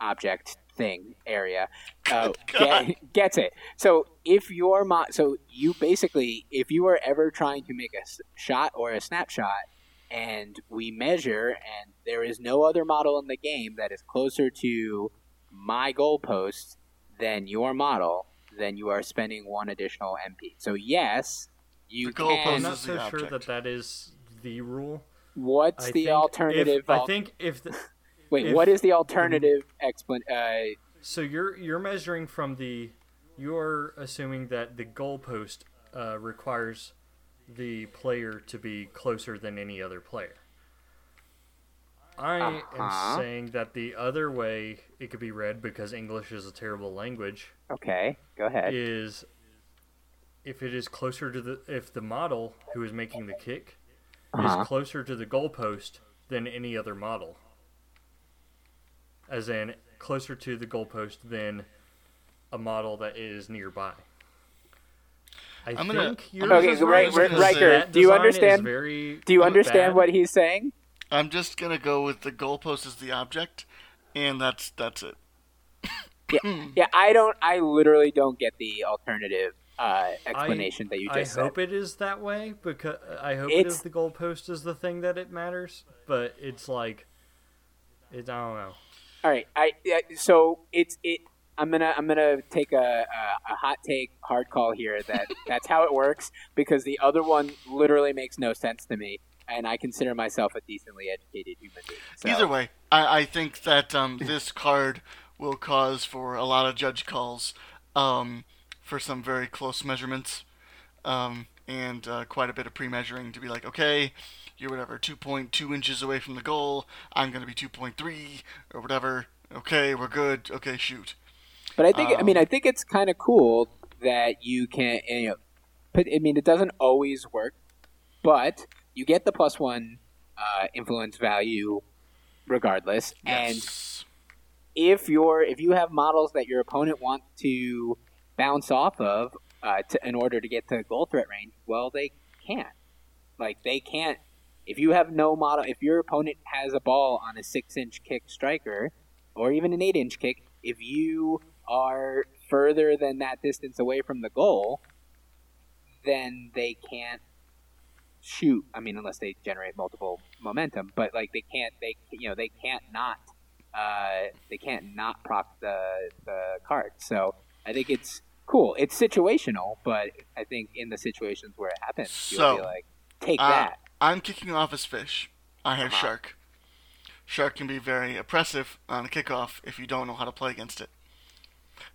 object thing area, uh, *laughs* get, gets it. So if your mo- so you basically, if you are ever trying to make a s- shot or a snapshot, and we measure, and there is no other model in the game that is closer to my goalpost than your model, then you are spending one additional MP. So yes, you The can. goalpost I'm is not the so sure object. that that is the rule. What's I the alternative? If, I think if the, *laughs* Wait, if- what is the alternative explan? Uh, so, you're you're measuring from the you're assuming that the goalpost uh, requires the player to be closer than any other player. I Uh-huh. am saying that the other way it could be read because English is a terrible language okay, go ahead. is if it is closer to the if the model who is making the kick Uh-huh. is closer to the goalpost than any other model. As in closer to the goalpost than a model that is nearby. I I'm gonna- think yours Okay, is right, right, right, Riker, do you understand- very Do you bad. understand what he's saying? I'm just gonna go with the goalpost as the object, and that's that's it. yeah, *clears throat* Yeah, I don't. I literally don't get the alternative uh, explanation that you I just said. hope it is that way because I hope it It's- the goalpost is the thing that it matters, but it's like it. I don't know. All right, I yeah, so it's it. I'm gonna I'm gonna take a, a, a hot take, hard call here that *laughs* that's how it works because the other one literally makes no sense to me, and I consider myself a decently educated human being. So, Either way, I, I think that um, this card will cause for a lot of judge calls um, for some very close measurements um, and uh, quite a bit of pre-measuring to be like, okay, you're whatever 2.2 inches away from the goal. I'm going to be 2.3 or whatever. Okay, we're good. Okay, shoot. But I think I Um, mean I think it's kind of cool that you can you know, but I mean it doesn't always work, but you get the plus one uh, influence value regardless, and if you're if you have models that your opponent wants to bounce off of uh, to, in order to get to goal threat range, well they can't. Like they can't. If you have no model, if your opponent has a ball on a six-inch kick striker, or even an eight-inch kick, if you are further than that distance away from the goal, then they can't shoot. I mean, unless they generate multiple momentum, but like they can't, they you know they can't not, uh, they can't not proc the the card. So I think it's cool. It's situational, but I think in the situations where it happens, you'll be like, take Uh, that. I'm kicking off as fish. I have Uh-huh. shark. Shark can be very oppressive on a kickoff if you don't know how to play against it.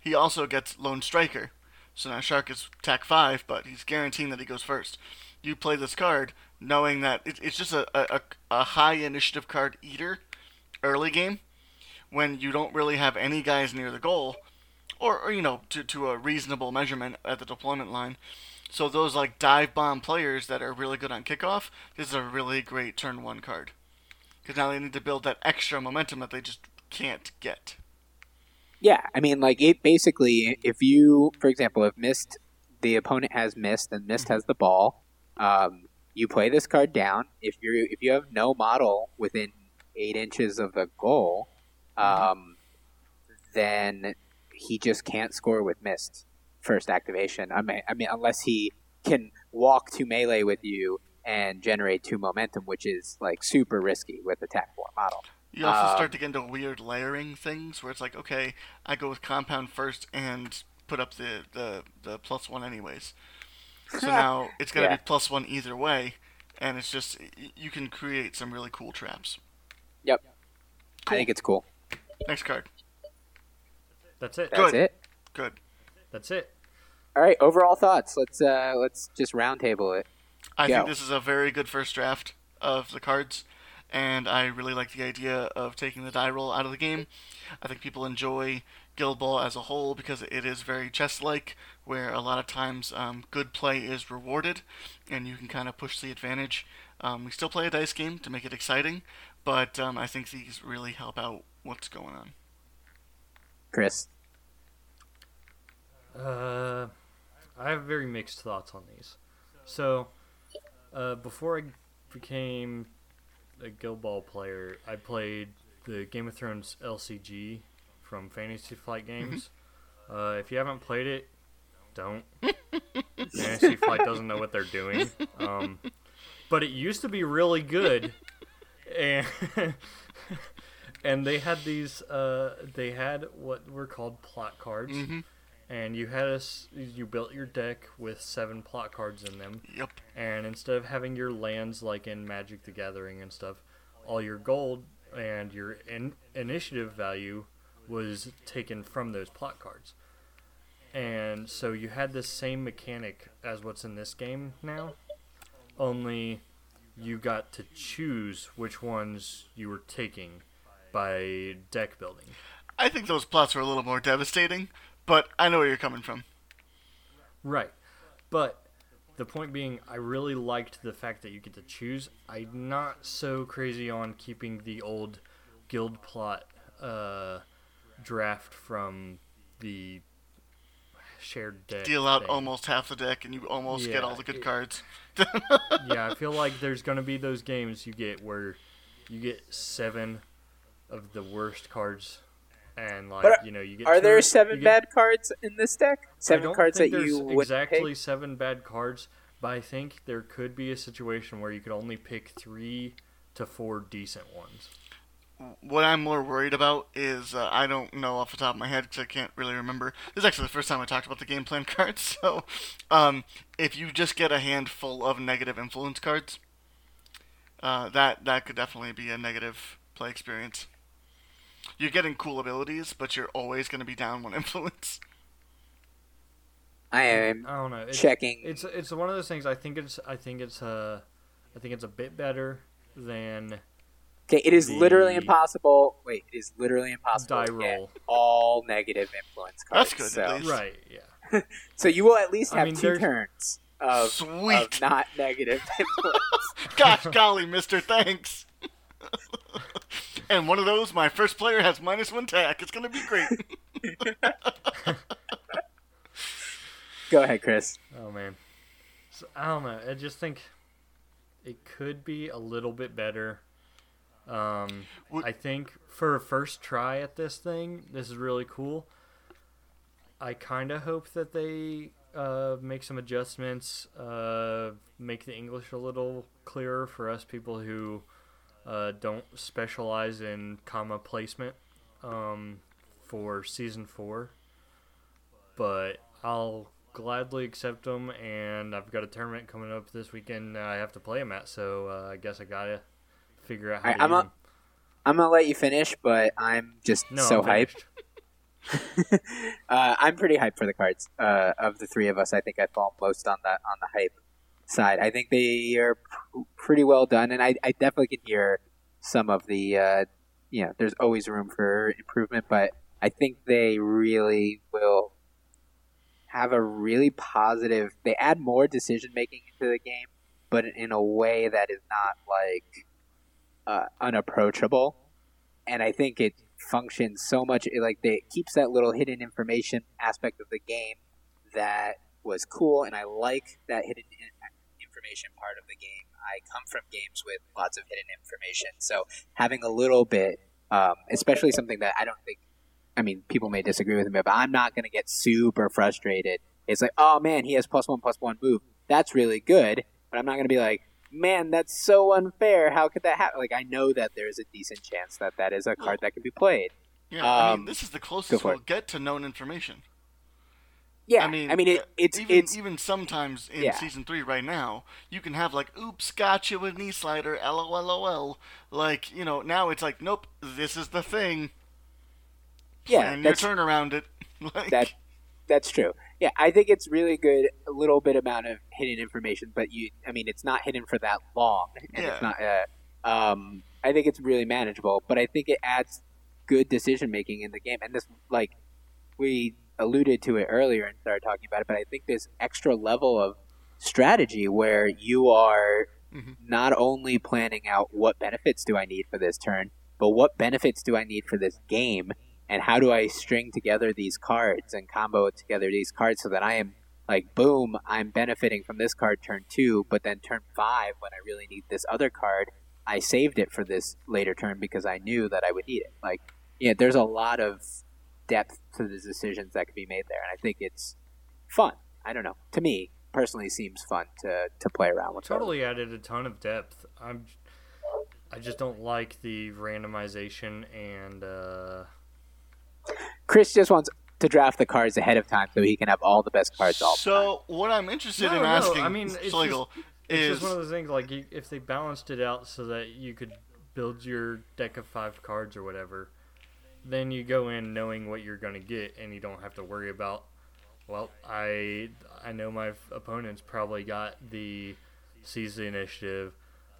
He also gets lone striker, so now shark is tack five, but he's guaranteeing that he goes first. You play this card knowing that it, it's just a, a, a high initiative card eater early game when you don't really have any guys near the goal, or, or you know to, to a reasonable measurement at the deployment line. So those like dive bomb players that are really good on kickoff, this is a really great turn one card. Because now they need to build that extra momentum that they just can't get. Yeah, I mean, like it basically, if you, for example, if Mist, the opponent has Mist and Mist has the ball, um, you play this card down. If you if you have no model within eight inches of the goal, um, then he just can't score with Mist first activation. I mean, I mean, unless he can walk to melee with you and generate two momentum, which is like super risky with the tap four model. You also Um, start to get into weird layering things where it's like, okay, I go with compound first and put up the, the, the plus one anyways. So *laughs* now it's going to Yeah. be plus one either way, and it's just, you can create some really cool traps. Yep, Cool. I think it's cool. Next card. That's it. That's Good. it. Good. That's it. All right, overall thoughts. Let's uh let's just roundtable it. I Go. think this is a very good first draft of the cards, and I really like the idea of taking the die roll out of the game. I think people enjoy Guild Ball as a whole because it is very chess-like, where a lot of times um, good play is rewarded, and you can kind of push the advantage. Um, we still play a dice game to make it exciting, but um, I think these really help out what's going on. Chris. Uh, I have very mixed thoughts on these. So, uh, before I became a Guild Ball player, I played the Game of Thrones LCG from Fantasy Flight Games. Uh, if you haven't played it, don't. Fantasy *laughs* Flight doesn't know what they're doing. Um, but it used to be really good, and *laughs* and they had these. Uh, they had what were called plot cards hmm and you had us you built your deck with seven plot cards in them. Yep. and instead of having your lands like in magic the gathering and stuff all your gold and your in- initiative value was taken from those plot cards. And so you had the same mechanic as what's in this game now only you got to choose which ones you were taking by deck building. I think those plots were a little more devastating, but I know where you're coming from. Right. But the point being, I really liked the fact that you get to choose. I'm not so crazy on keeping the old guild plot uh, draft from the shared deck. Deal out thing. almost half the deck, and you almost get all the good it- cards. *laughs* yeah, I feel *laughs* like there's going to be those games you get where you get seven of the worst cards. And like But you know, you get Are two- there seven get- bad cards in this deck? I Seven don't cards that think there's you would exactly pick? seven bad cards, but I think there could be a situation where you could only pick three to four decent ones. what I'm more worried about is uh, I don't know off the top of my head because I can't really remember. This is actually the first time I talked about the game plan *laughs* cards. So, um, if you just get a handful of negative influence cards, uh, that that could definitely be a negative play experience. You're getting cool abilities, but you're always going to be down one *laughs* influence. I am I don't know. It's, checking. It's it's one of those things. I think it's I think it's uh I think it's a bit better than Okay, it is literally impossible. Wait, it is literally impossible die to get roll. all negative influence cards. That's good, So, at least. Right. Yeah. *laughs* so you will at least I have mean, two there's- turns of, Sweet. of not negative *laughs* influence. Gosh golly, Mister, thanks. And one of those, my first player has minus one TAC. It's going to be great. *laughs* Go ahead, Chris. Oh man. So, I don't know. I just think it could be a little bit better. Um, Would- I think for a first try at this thing, this is really cool. I kind of hope that they uh, make some adjustments, uh, make the English a little clearer for us people who uh, don't specialize in comma placement um, for season four. But I'll gladly accept them, and I've got a tournament coming up this weekend I have to play them at, so uh, I guess I gotta figure out how Alright, to I'm a-. I'm gonna let you finish, but I'm just No, so I'm hyped. *laughs* uh, I'm pretty hyped for the cards. Uh, of the three of us, I think I fall most on the on the hype side. I think they are pr- pretty well done, and I, I definitely can hear some of the. Uh, you know, there's always room for improvement, but I think they really will have a really positive. They add more decision making into the game, but in a way that is not like uh, unapproachable. And I think it functions so much like they it keeps that little hidden information aspect of the game that was cool, and I like that hidden information part of the game. I come from games with lots of hidden information, so having a little bit, um, especially something that I don't think. I mean, people may disagree with me, but I'm not going to get super frustrated. It's like, oh man, he has plus one plus one move. That's really good, but I'm not going to be like, man, that's so unfair. How could that happen? Like, I know that there's a decent chance that that is a card that can be played. Yeah, I Um, mean, this is the closest we'll it. get to known information. Yeah, I mean, it, uh, it's even it's even sometimes in Yeah. season three right now, you can have like, "Oops, gotcha with knee slider." LOLOL. Like you know, now it's like, "Nope, this is the thing." yeah, your that's turn around it. *laughs* like, that that's true. Yeah, I think it's really good. A little bit amount of hidden information, but you, I mean, it's not hidden for that long, and Yeah. it's not. Uh, um, I think it's really manageable, but I think it adds good decision making in the game. And this, like, we alluded to it earlier and started talking about it, but I think this extra level of strategy where you are Mhm. not only planning out what benefits do I need for this turn, but what benefits do I need for this game, and how do I string together these cards and combo together these cards so that I am like, boom, I'm benefiting from this card turn two, but then turn five, when I really need this other card, I saved it for this later turn because I knew that I would need it. Like, yeah, there's a lot of depth to the decisions that can be made there, and I think it's fun. I don't know. To me, personally, seems fun to, to play around with. those. totally added a ton of depth. I'm, I just don't like the randomization and uh, Chris just wants to draft the cards ahead of time so he can have all the best cards all the time. So what I'm interested No, in no, asking, I mean, it's Schlegel, it's is just one of those things like if they balanced it out so that you could build your deck of five cards or whatever, then you go in knowing what you're gonna get and you don't have to worry about. Well, I I know my opponents probably got the seize the initiative.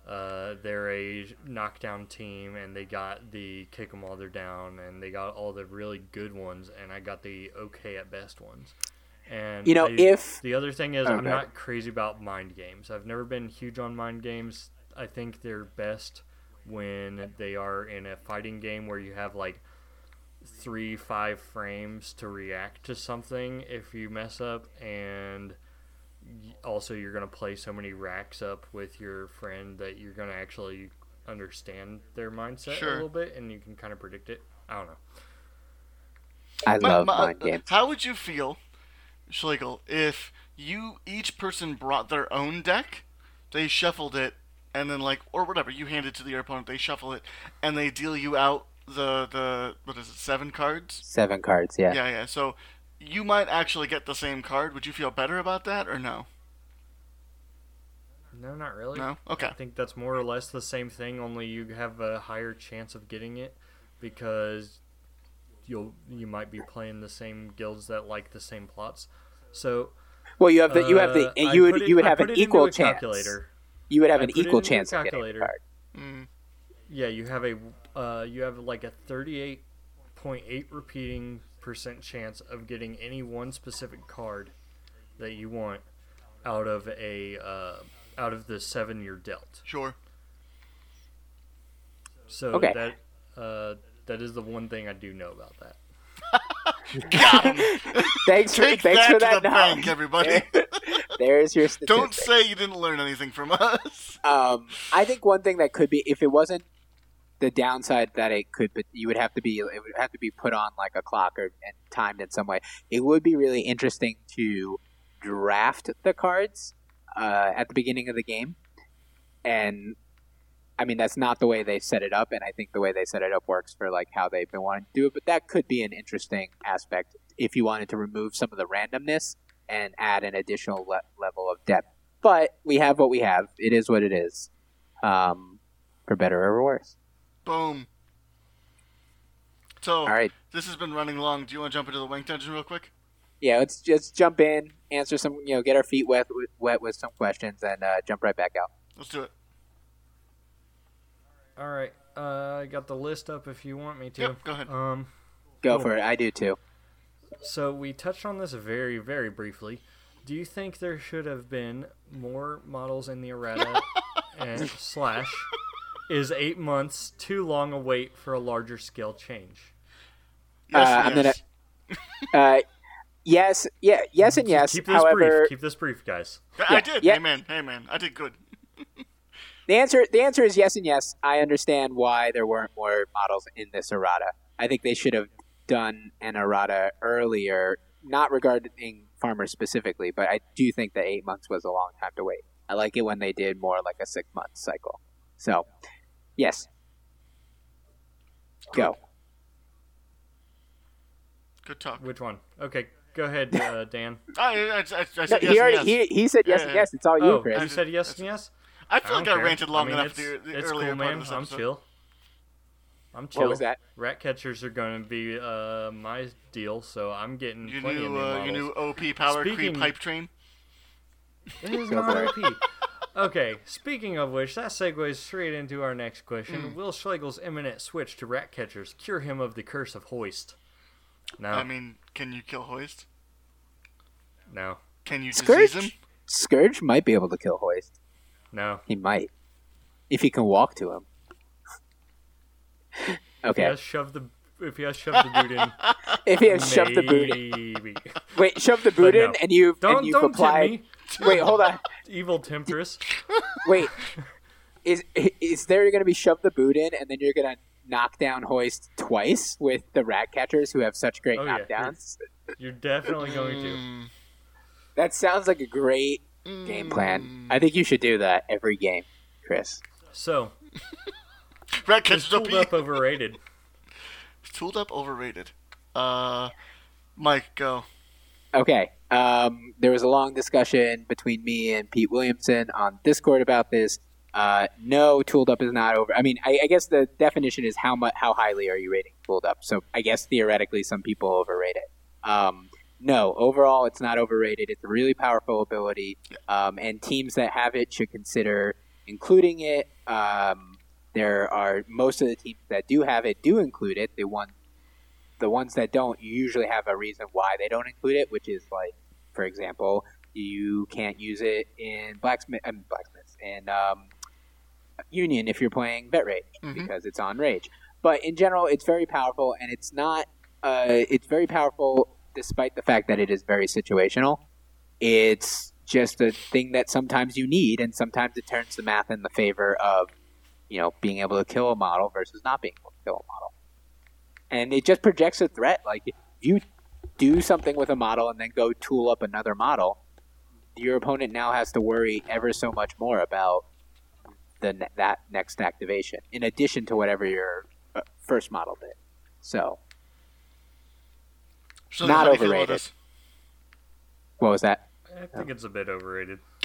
Uh, they're a knockdown team and they got the kick them while they're down and they got all the really good ones and I got the okay at best ones. And You know, I- if the other thing is, I'm not crazy about mind games. I've never been huge on mind games. I think they're best when they are in a fighting game where you have like three, five frames to react to something if you mess up, and also you're going to play so many racks up with your friend that you're going to actually understand their mindset Sure. a little bit and you can kind of predict it. I don't know. I Ma- love ma- mind games. Uh, how would you feel, Schlegel, if you each person brought their own deck, they shuffled it, and then like or whatever you hand it to the opponent, they shuffle it, and they deal you out the the what is it seven cards? Seven cards, yeah. Yeah, yeah. So you might actually get the same card. Would you feel better about that or no? No, not really. No. Okay. I think that's more or less the same thing, only you have a higher chance of getting it because you'll you might be playing the same guilds that like the same plots. So Well, you have the you have the uh, you would it- you would have an equal chance. calculator. You would have I an equal into a chance of getting the calculator. card. Mm. Yeah, you have a uh, you have like a thirty-eight point eight repeating percent chance of getting any one specific card that you want out of a uh, out of the seven you're dealt. Sure. So Okay. that uh, that is the one thing I do know about that. *laughs* Got him. *laughs* Thanks for Take thanks that for to that the knowledge. bank, everybody. *laughs* There's your statistic. Don't say you didn't learn anything from us. Um, I think one thing that could be, if it wasn't the downside that it could, but you would have to be, it would have to be put on like a clock or and timed in some way. It would be really interesting to draft the cards uh, at the beginning of the game, and I mean that's not the way they set it up, and I think the way they set it up works for like how they've been wanting to do it. But that could be an interesting aspect if you wanted to remove some of the randomness and add an additional le- level of depth. But we have what we have. It is what it is. Um, for better or worse. Boom. So All right. this has been running long. Do you want to jump into the wank dungeon real quick? Yeah, let's just jump in, answer some, you know, get our feet wet with, wet with some questions, and uh, jump right back out. Let's do it. All right. Uh, I got the list up if you want me to. Yep, go ahead. Um, Go Cool. for it. I do too. so we touched on this very, very briefly. Do you think there should have been more models in the errata? *laughs* and slash, is eight months too long a wait for a larger scale change? Yes, Uh, and I'm yes. *laughs* Uh, yes, yeah, yes, and yes. Keep this However, brief. Keep this brief, guys. I did. yeah. Hey man, hey man, I did good. *laughs* the answer the answer is yes and yes. I understand why there weren't more models in this errata. I think they should have done an errata earlier, not regarding farmers specifically, but I do think that eight months was a long time to wait. I like it when they did more like a six month cycle. So, yes, go. Good talk. Which one? Okay, go ahead, uh, *laughs* Dan. I, I, I, I said No, yes he already yes. he, he said yes Yeah, and yes. It's all you, oh, Chris. you said yes and yes. I feel like don't I care. ranted long I mean, enough it's, the, the it's earlier cool, man. I'm chill. I'm chill. What was that? Rat catchers are going to be uh, my deal, so I'm getting Your plenty of new, new uh, models. your new OP power creep Speaking- hype train. It is Go not. OP. Okay, speaking of which, that segues straight into our next question. Hmm. Will Schlegel's imminent switch to rat catchers cure him of the curse of hoist? No, I mean, can you kill Hoist? no, Can you Scourge? disease him? Scourge might be able to kill Hoist. no. He might, if he can walk to him. If he okay, has shoved the if he has shoved the boot in, *laughs* if he has shoved the boot, in. wait, shove the boot no. in, and you've Don't and you've don't applied. tempt Wait, hold on. *laughs* me, evil temptress. *laughs* Wait, is is there are going to be shove the boot in, and then you're going to knock down Hoist twice with the rat catchers who have such great Oh, yeah. knockdowns? You're definitely going to. Mm, That sounds like a great game plan. I think you should do that every game, Chris. So, *laughs* Rat is catches tooled OP. up overrated? Tooled up, overrated. Uh, Mike, go. Okay. Um, there was a long discussion between me and Pete Williamson on Discord about this. Uh, no, tooled up is not over. I mean, I, I guess the definition is how much, how highly are you rating tooled up? So I guess theoretically, some people overrate it. Um, no, overall, it's not overrated. It's a really powerful ability, um, and teams that have it should consider including it. Um, there are most of the teams that do have it do include it. The one the ones that don't usually have a reason why they don't include it, which is like, for example, you can't use it in blacksmith, um, blacksmiths and um, Union if you're playing vet rage Mhm. because it's on rage. But in general, it's very powerful, and it's not. Uh, it's very powerful despite the fact that it is very situational. It's just a thing that sometimes you need, and sometimes it turns the math in the favor of, you know, being able to kill a model versus not being able to kill a model and it just projects a threat. Like if you do something with a model and then go tool up another model, your opponent now has to worry ever so much more about the that next activation, in addition to whatever your uh, first model did. So, So Not how do you feel about overrated. what was that? I think it's a bit overrated.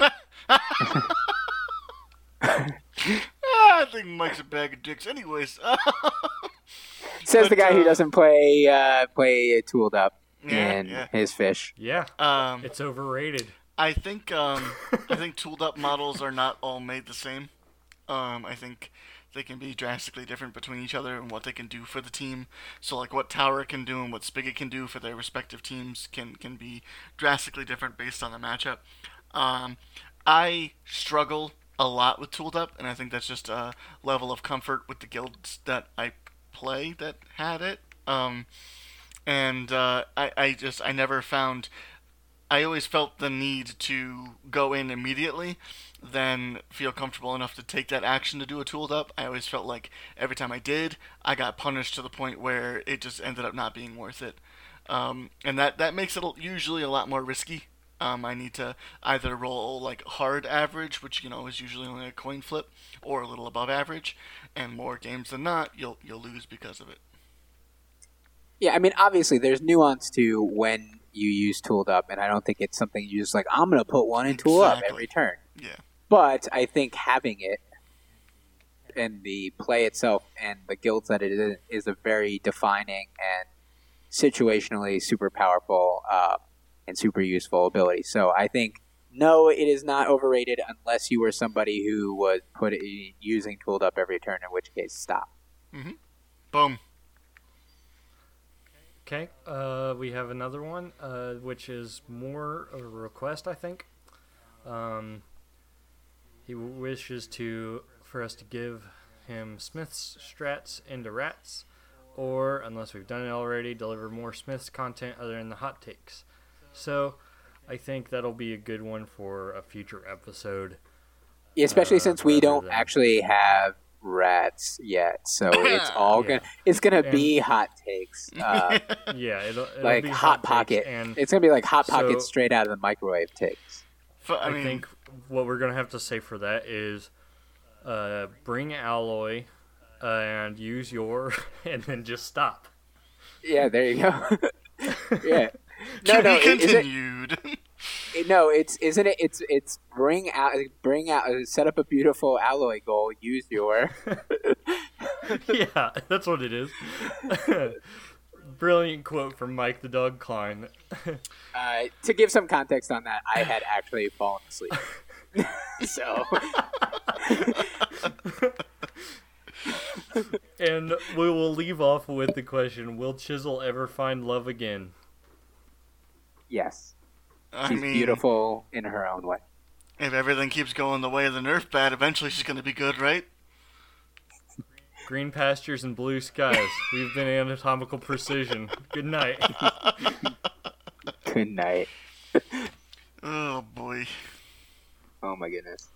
*laughs* *laughs* I think Mike's a bag of dicks. Anyways, *laughs* Says the But, guy who uh, doesn't play uh, play tooled up Yeah, in yeah. his fish. Yeah, um, it's overrated. I think um, I think *laughs* tooled up models are not all made the same. Um, I think they can be drastically different between each other and what they can do for the team. So like what Tower can do and what Spigot can do for their respective teams can can be drastically different based on the matchup. Um, I struggle a lot with tooled up, and I think that's just a level of comfort with the guilds that I play that had it. Um, and uh, I, I just I never found I always felt the need to go in immediately, then feel comfortable enough to take that action to do a tooled up. I always felt like every time I did, I got punished to the point where it just ended up not being worth it. Um, and that, that makes it usually a lot more risky. Um, I need to either roll like hard average, which you know is usually only a coin flip, or a little above average, and more games than not, you'll you'll lose because of it. Yeah, I mean, obviously, there's nuance to when you use tooled up, and I don't think it's something you just like. I'm going to put one in tool up every turn. Yeah. But I think having it and the play itself and the guilds that it is is a very defining and situationally super powerful uh, and super useful ability. So I think no, it is not overrated unless you were somebody who was put using tooled up every turn. In which case, stop. Boom. Okay, uh, we have another one, uh, which is more of a request, I think. Um, he wishes to for us to give him Smith's strats into rats, or unless we've done it already, deliver more Smith's content other than the hot takes. So, I think that'll be a good one for a future episode. Yeah, especially Uh, since we don't than- actually have rats yet, so *coughs* it's all Yeah. gonna it's gonna And- be hot takes, *laughs* uh, Yeah, it'll, it'll like be hot takes, pocket. and It's gonna be like hot pocket straight out of the microwave takes. I, mean, think what we're gonna have to say for that is uh, bring alloy uh, and use your, *laughs* and then just stop. Yeah, there you go. *laughs* yeah. No, to no, be it- is it, continued. it- no, it's isn't it? It's it's bring out, bring out, set up a beautiful alloy goal. Use your. *laughs* yeah, that's what it is. *laughs* Brilliant quote from Mike the Dog Klein. *laughs* Uh, to give some context on that, I had actually fallen asleep. so And we will leave off with the question: Will Chisel ever find love again? yes, I she's mean, beautiful in her own way. if everything keeps going the way of the Nerf bat, eventually she's gonna be good, right? Green pastures and blue skies. We've been anatomical precision. Good night. Good night. *laughs* Oh boy. Oh my goodness.